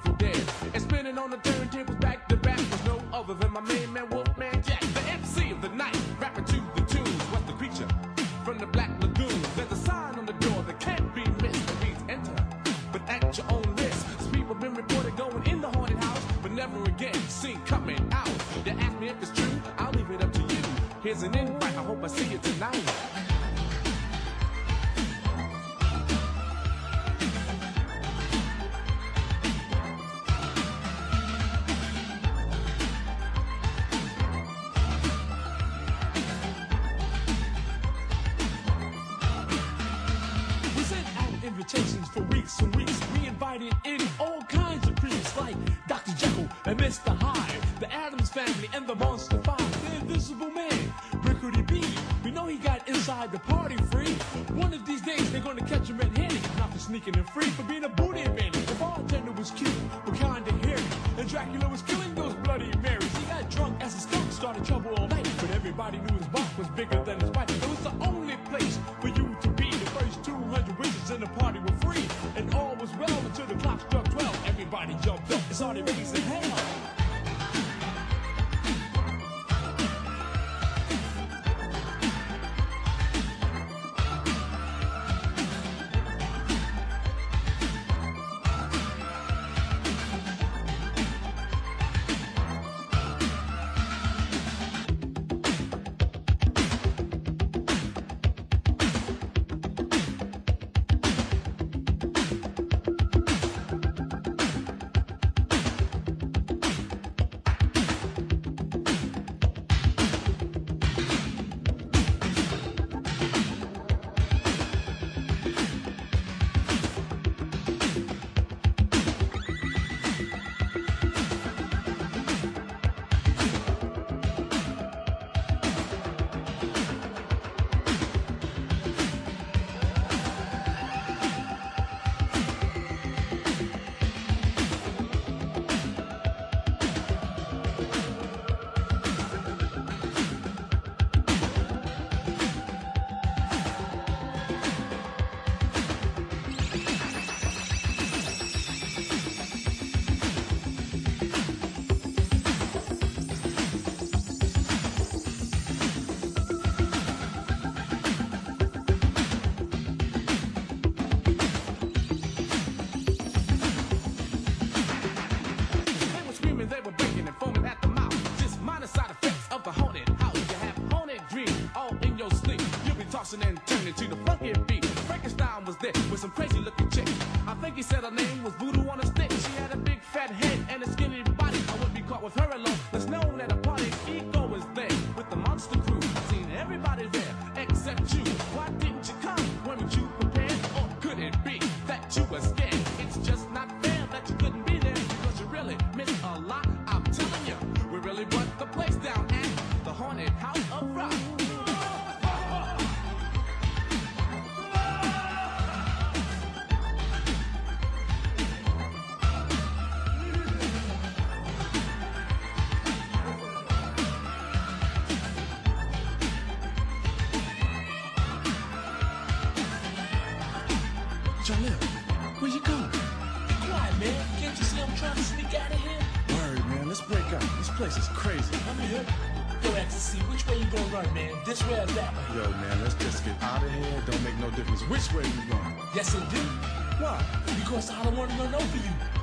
Mr. Hyde, the Addams family and the Monster Five, the Invisible Man, Rickety B. We know he got inside the party free. One of these days they're gonna catch him red-handed, not for sneaking and free, for being a booty bandit. The bartender was cute, but kinda hairy, and Dracula was killing those bloody Marys. He got drunk as a skunk, started trouble all night, but everybody knew his box was bigger than his wife. It was the only place for you to be. The first 200 wishes in the party were free, and all was well until the clock struck 12. Everybody jumped up and started raising was there with some crazy where you going? Quiet, man. Can't you see I'm trying to sneak out of here? Word, man. Let's break up. This place is crazy. I'm here. Yo, Ecstasy, which way you gonna run, man? This way or that way? Yo, man, let's just get out of here. Don't make no difference which way you going. Yes, it do. Why? Because I don't want to run over you.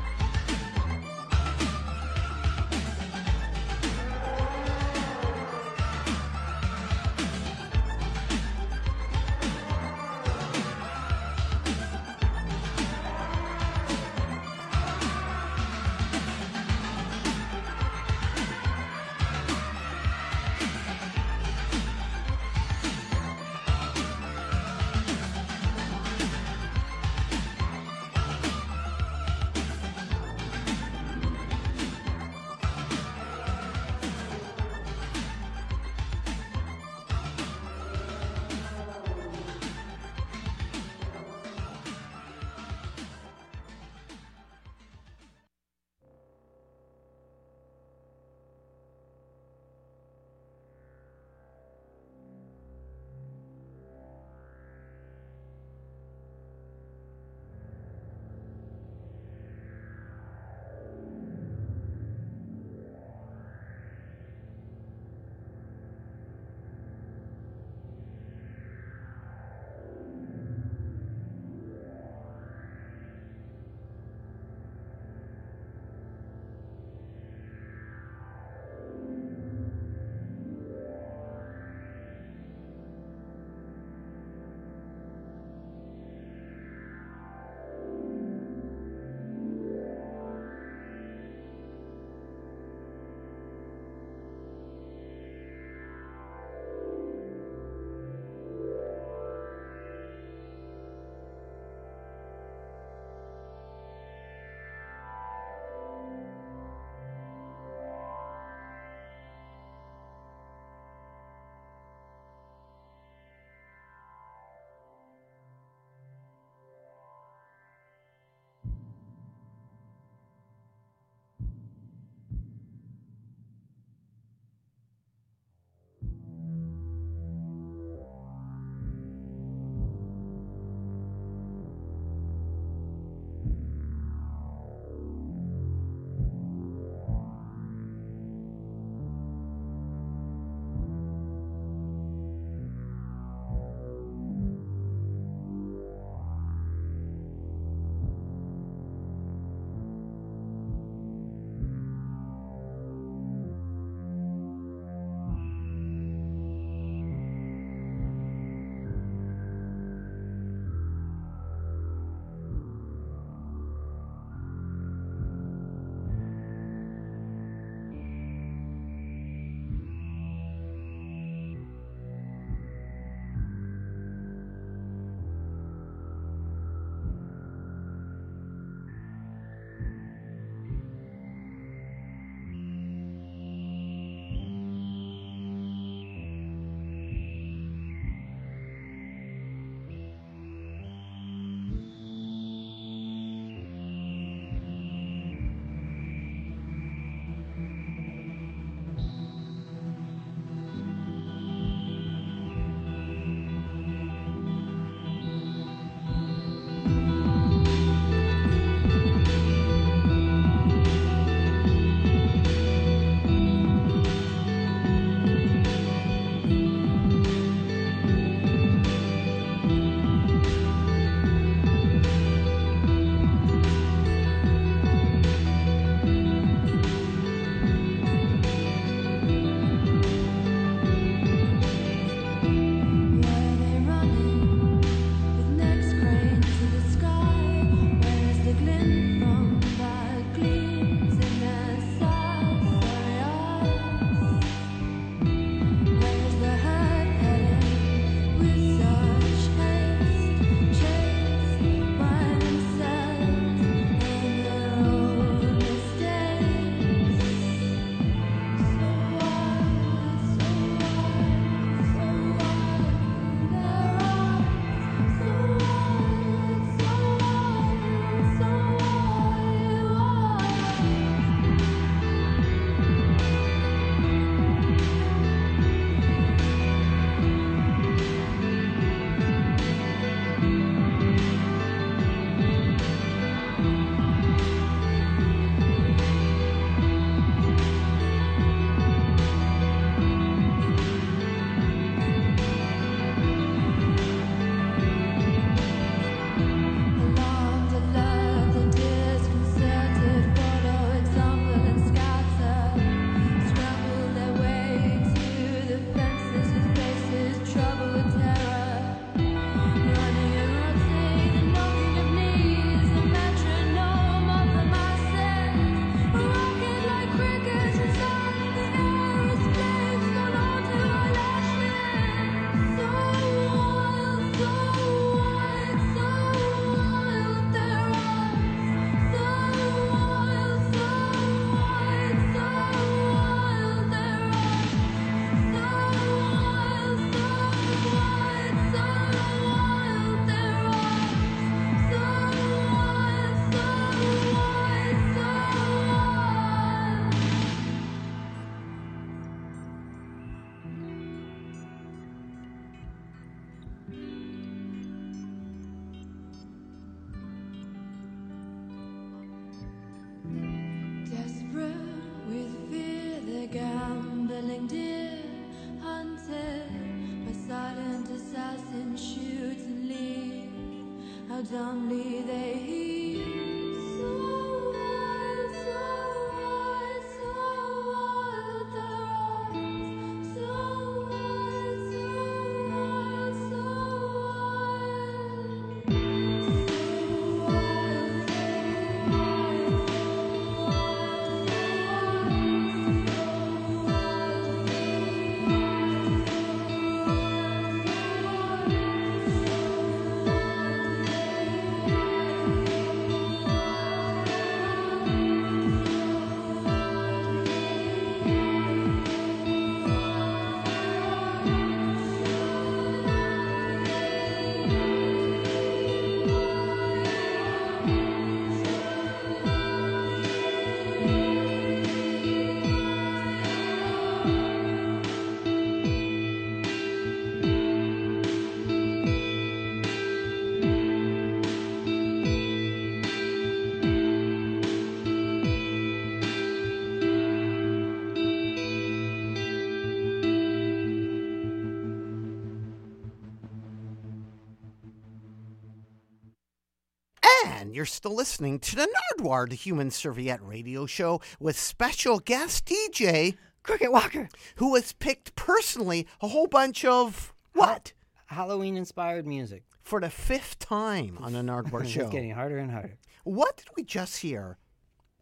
You're still listening to the Nardwuar, the Human Serviette radio show with special guest DJ Crooked Walker. who has picked personally a whole bunch of what? Halloween inspired music. For the fifth time on the Nardwuar show. It's getting harder and harder. What did we just hear?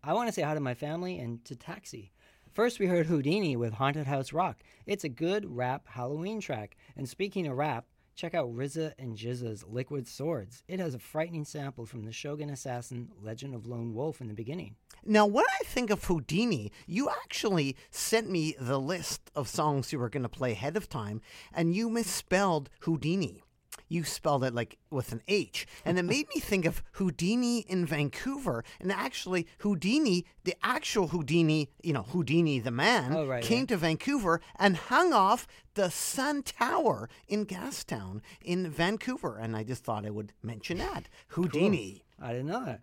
I want to say hi to my family and to Taxi. First, we heard Whodini with Haunted House Rock. It's a good rap Halloween track. And speaking of rap, check out RZA and GZA's Liquid Swords. It has a frightening sample from the Shogun Assassin Legend of Lone Wolf in the beginning. Now, when I think of Houdini, you actually sent me the list of songs you were going to play ahead of time, and you misspelled Houdini. You spelled it like with an H. And it made me think of Houdini in Vancouver. And actually, Houdini, the actual Houdini, you know, Houdini the man, Oh, right, came yeah. to Vancouver and hung off the Sun Tower in Gastown in Vancouver. And I just thought I would mention that. Houdini. I didn't know that.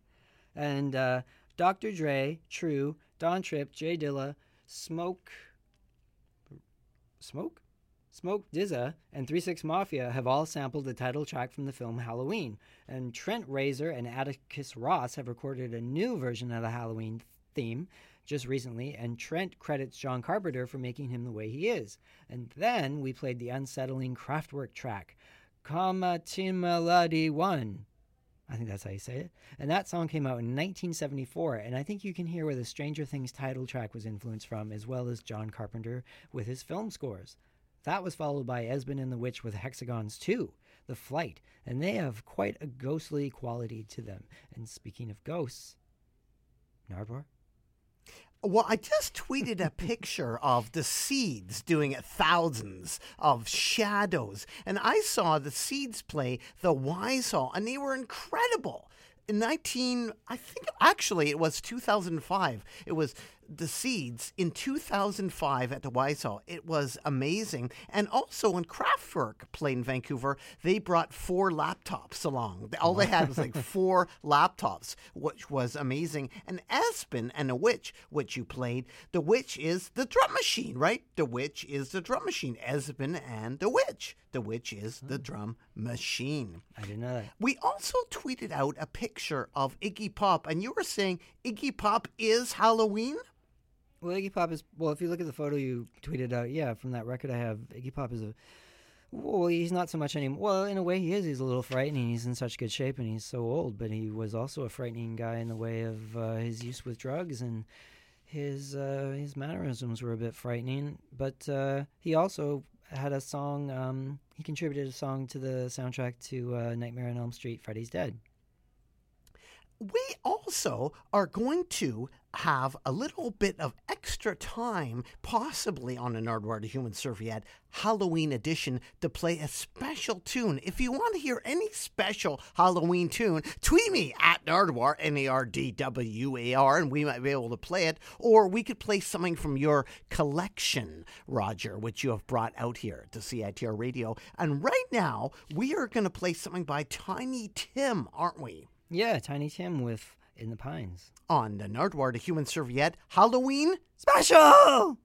And uh, Dr. Dre, True, Don Trip, J Dilla, Smoke, Smoke, Smoke DZA, and 36 Mafia have all sampled the title track from the film Halloween. And Trent Reznor and Atticus Ross have recorded a new version of the Halloween theme just recently, and Trent credits John Carpenter for making him the way he is. And then we played the unsettling Kraftwerk track, Kometenmelodie 1. I think that's how you say it. And that song came out in 1974, and I think you can hear where the Stranger Things title track was influenced from, as well as John Carpenter with his film scores. That was followed by Esben and the Witch with Hexagons 2, The Flight, and they have quite a ghostly quality to them. And speaking of ghosts, Nardwuar? Well, I just tweeted a picture of the seeds doing thousands of shadows, and I saw the seeds play the Wise Hall, and they were incredible. In 19, I think actually it was 2005. It was the seeds in 2005 at the Hall. It was amazing. And also when Kraftwerk played in Vancouver, they brought four laptops along. All they had was like four laptops, which was amazing. And Esben and the Witch, which you played, the Witch is the drum machine, right? The Witch is the drum machine. Esben and the Witch. The Witch is the hmm. drum machine. I didn't know that. We also tweeted out a picture of Iggy Pop, and you were saying Iggy Pop is Halloween? Well, Iggy Pop is, well, if you look at the photo you tweeted out, yeah, from that record I have, Iggy Pop is a, well, he's not so much anymore. Well, in a way, he is. He's a little frightening. He's in such good shape and he's so old, but he was also a frightening guy in the way of uh, his use with drugs and his uh, his mannerisms were a bit frightening. But uh, he also had a song. Um, he contributed a song to the soundtrack to uh, Nightmare on Elm Street. Freddy's Dead. We also are going to have a little bit of extra time, possibly on a Nardwuar the Human Serviette Halloween edition, to play a special tune. If you want to hear any special Halloween tune, tweet me at Nardwuar, N A R D W A R, and we might be able to play it. Or we could play something from your collection, Roger, which you have brought out here to CITR Radio. And right now, we are going to play something by Tiny Tim, aren't we? Yeah, Tiny Tim with In the Pines. On the Nardwuar the Human Serviette Halloween Special!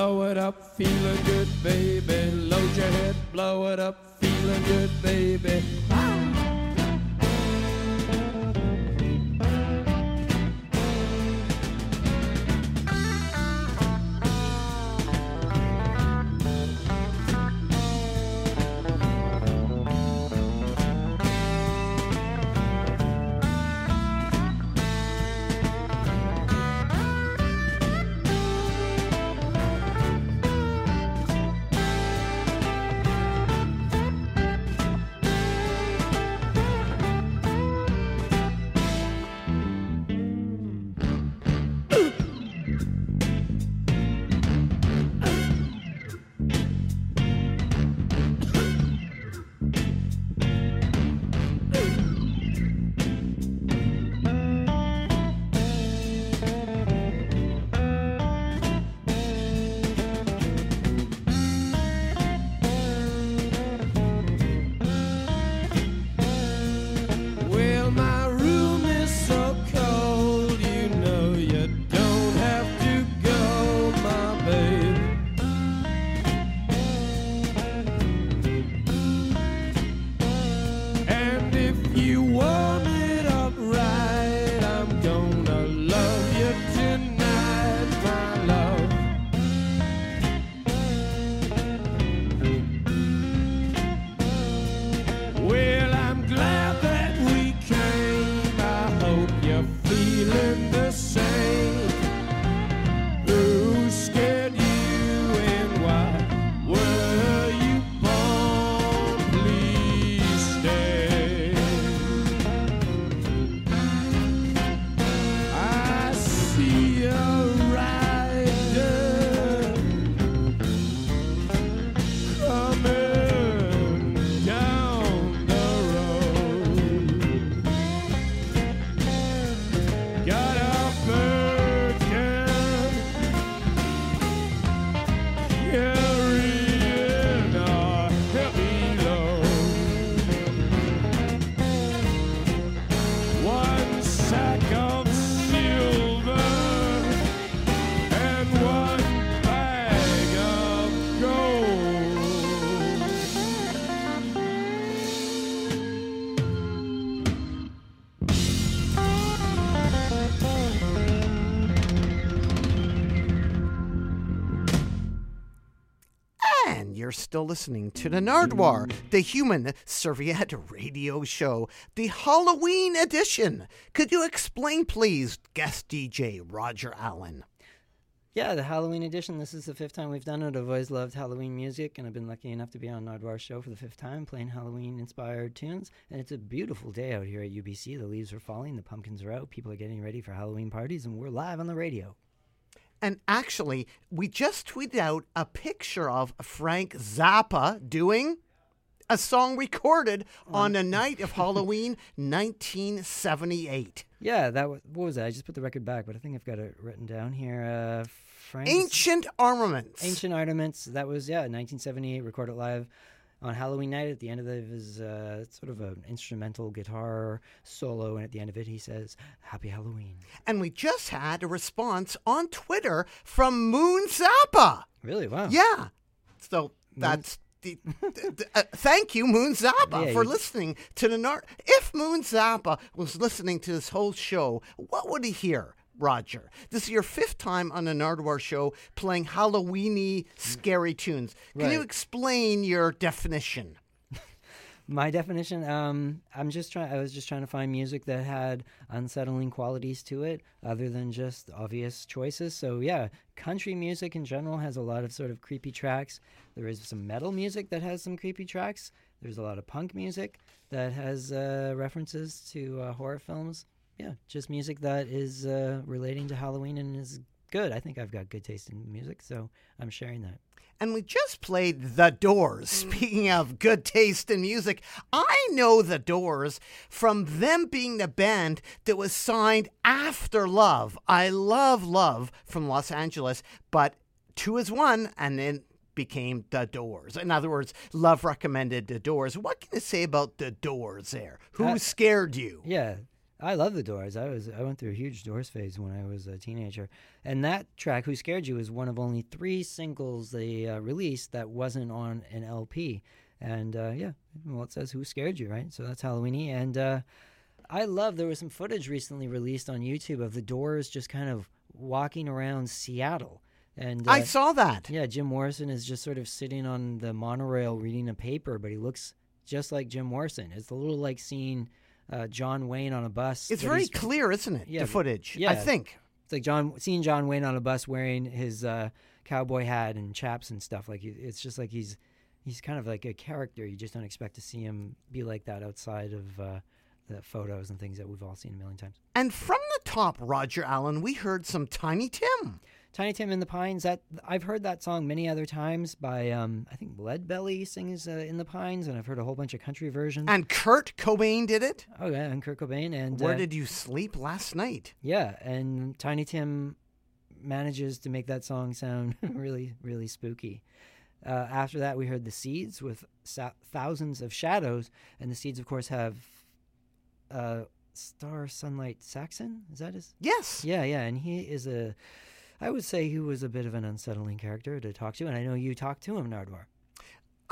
Blow it up, still listening to the Nardwuar, the Human Serviette Radio Show, the Halloween edition. Could you explain, please, guest DJ Roger Allen? Yeah, the Halloween edition. This is the fifth time we've done it. I've always loved Halloween music, and I've been lucky enough to be on Nardwuar's show for the fifth time, playing Halloween-inspired tunes. And it's a beautiful day out here at UBC. The leaves are falling, the pumpkins are out, people are getting ready for Halloween parties, and we're live on the radio. And actually, we just tweeted out a picture of Frank Zappa doing a song recorded on the night of Halloween 1978. Yeah, that was what was that? I just put the record back, but I think I've got it written down here. Uh, Frank's Ancient Armaments. Ancient Armaments. That was yeah, 1978, recorded live on Halloween night. At the end of it, his uh, sort of an instrumental guitar solo, and at the end of it, he says, "Happy Halloween." And we just had a response on Twitter from Moon Zappa. Really? Wow. Yeah. So that's the, the- uh, thank you, Moon Zappa, Yeah, for you- listening to the Nard. If Moon Zappa was listening to this whole show, what would he hear? Roger, this is your fifth time on the Nardwuar show playing Halloweeny scary tunes. Can you explain your definition? My definition, um, I'm just trying. I was just trying to find music that had unsettling qualities to it, other than just obvious choices. So yeah, country music in general has a lot of sort of creepy tracks. There is some metal music that has some creepy tracks. There's a lot of punk music that has uh, references to uh, horror films. Yeah, just music that is uh, relating to Halloween and is good. I think I've got good taste in music, so I'm sharing that. And we just played The Doors. Speaking of good taste in music, I know The Doors from them being the band that was signed after Love. I love Love from Los Angeles, but two is one, and then became The Doors. In other words, Love recommended The Doors. What can you say about The Doors there? Who Uh, scared you? Yeah, I love the Doors. I was I went through a huge Doors phase when I was a teenager, and that track "Who Scared You" is one of only three singles they uh, released that wasn't on an LP. And uh, yeah, well, it says "Who Scared You," right? So that's Halloweeny. And uh, I love there was some footage recently released on YouTube of the Doors just kind of walking around Seattle. And uh, I saw that. yeah, Jim Morrison is just sort of sitting on the monorail reading a paper, but he looks just like Jim Morrison. It's a little like seeing uh, John Wayne on a bus. It's very clear, isn't it? Yeah, the footage. yeah. I think. It's like John seeing John Wayne on a bus wearing his uh, cowboy hat and chaps and stuff. Like it- it's just like he's he's kind of like a character. You just don't expect to see him be like that outside of uh, the photos and things that we've all seen a million times. And from the top, Roger Allen, we heard some Tiny Tim. Tiny Tim in the Pines. That I've heard that song many other times by um, I think Lead Belly sings uh, in the Pines, and I've heard a whole bunch of country versions. And Kurt Cobain did it. oh yeah, and Kurt Cobain and Where uh, did you sleep last night? yeah, and Tiny Tim manages to make that song sound really really spooky. Uh, after that, we heard the Seeds with sa- thousands of shadows, and the Seeds, of course, have uh, Sky Sunlight Saxon. Is that his? Yes. Yeah, yeah, and he is a. I would say he was a bit of an unsettling character to talk to, and I know you talked to him, Nardwuar.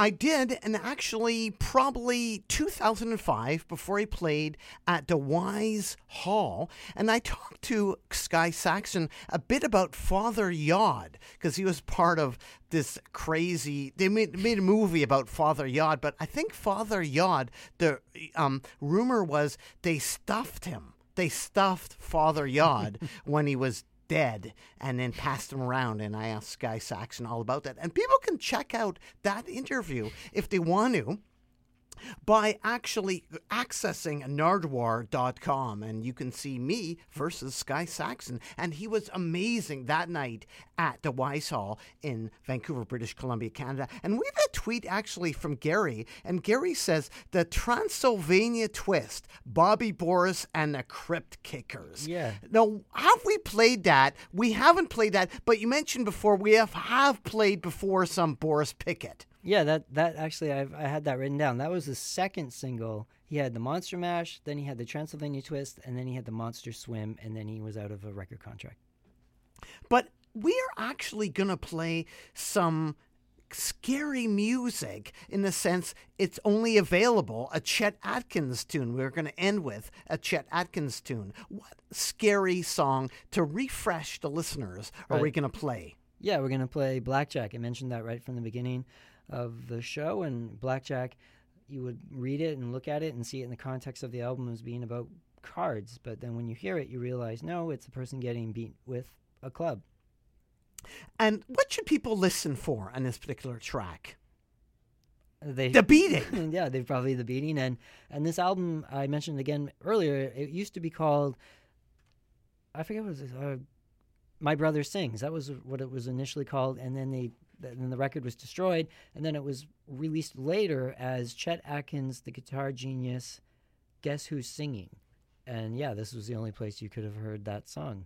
I did, and actually, probably 2005, before he played at the Wise Hall, and I talked to Sky Saxon a bit about Father Yod because he was part of this crazy. They made made a movie about Father Yod, but I think Father Yod. The um, rumor was they stuffed him. They stuffed Father Yod when he was dead and then passed them around. And I asked Sky Saxon all about that. And people can check out that interview if they want to by actually accessing nardwuar.com and you can see me versus Sky Saxon and he was amazing that night at the Wise Hall in Vancouver, British Columbia, Canada. And we have a tweet actually from Gary and Gary says the Transylvania twist, Bobby Boris and the Crypt Kickers. Yeah. Now, have we played that? We haven't played that, but you mentioned before we have, have played before some Boris Pickett. Yeah, that that actually I've, I had that written down. That was the second single. He had the Monster Mash, then he had the Transylvania Twist, and then he had the Monster Swim, and then he was out of a record contract. But we are actually going to play some scary music in the sense it's only available a Chet Atkins tune. We're going to end with a Chet Atkins tune. What scary song to refresh the listeners are we going to play? Yeah, we're gonna play Blackjack. I mentioned that right from the beginning. Of the show. And Blackjack, you would read it and look at it and see it in the context of the album as being about cards. But then when you hear it, you realize no, it's a person getting beat with a club. And what should people listen for on this particular track? They, The beating. yeah, they probably the beating and and this album I mentioned again earlier. It used to be called, I forget what it was. Uh, My brother sings. That was what it was initially called, and then they then the record was destroyed, and then it was released later as Chet Atkins, the guitar genius. Guess who's singing? And yeah, this was the only place you could have heard that song.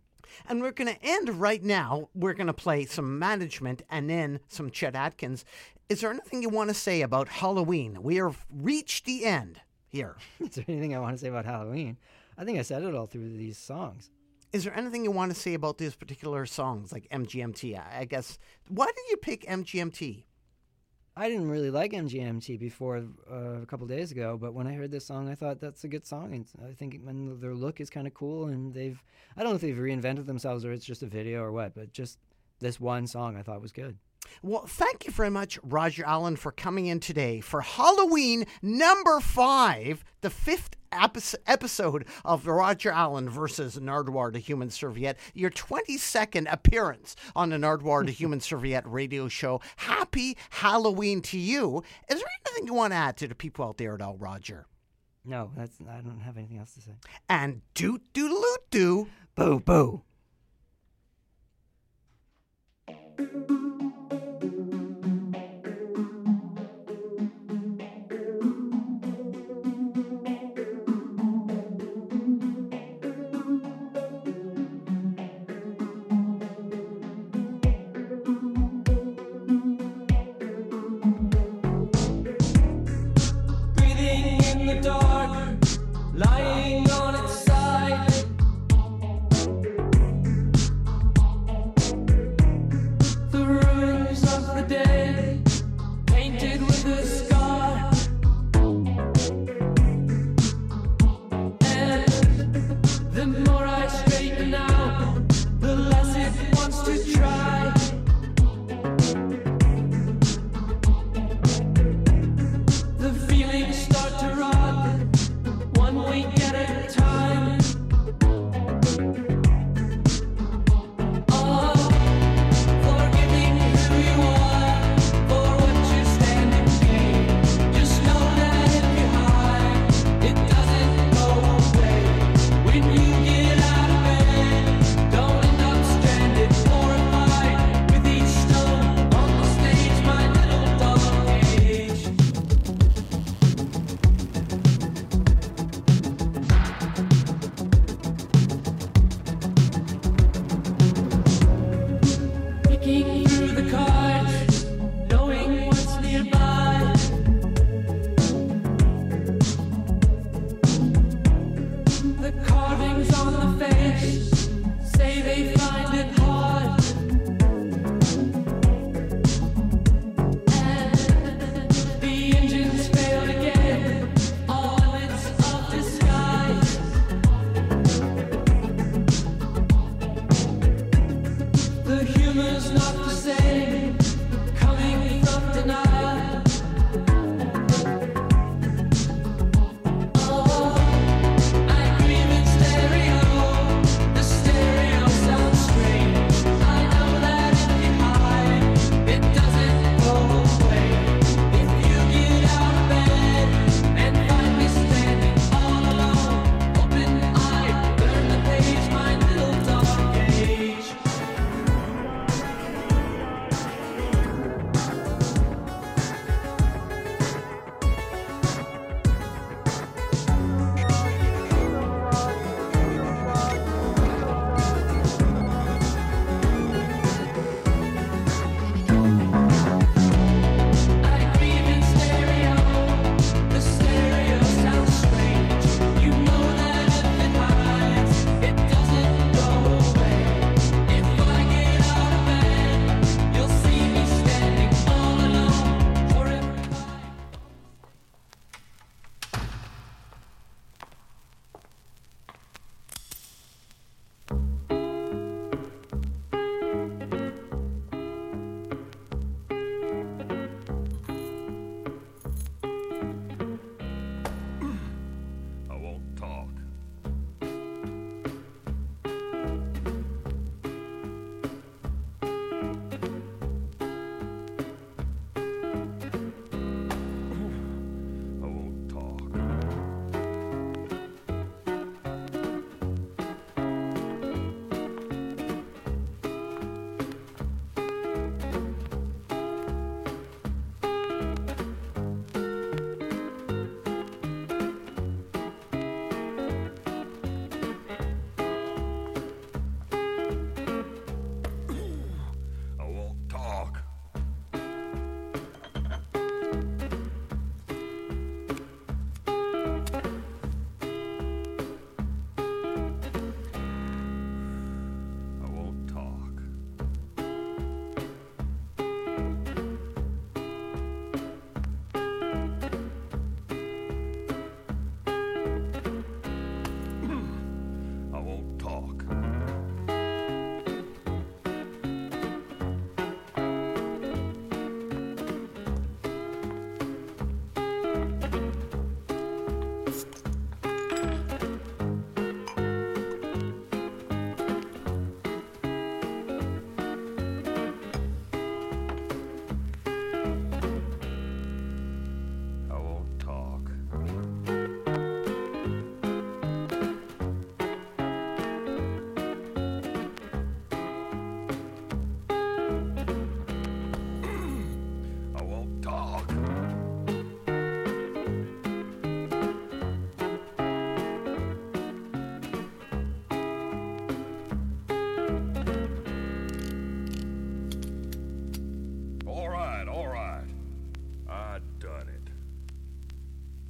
And we're going to end right now. We're going to play some management and then some Chet Atkins. Is there anything you want to say about Halloween? We have reached the end here. Is there anything I want to say about Halloween? I think I said it all through these songs. Is there anything you want to say about these particular songs, like MGMT? I guess. Why did you pick MGMT? I didn't really like MGMT before uh, a couple days ago, but when I heard this song, I thought that's a good song, and I think their look is kind of cool, and they've I don't know if they've reinvented themselves or it's just a video or what, but just this one song I thought was good. Well, thank you very much, Roger Allen, for coming in today for Halloween number five, the fifth episode of Roger Allen versus Nardwuar the Human Serviette, your 22nd appearance on the Nardwuar the Human Serviette radio show. Happy Halloween to you. Is there anything you want to add to the people out there at all, Roger? No, that's I don't have anything else to say. And doot doodaloot doo. Boo boo.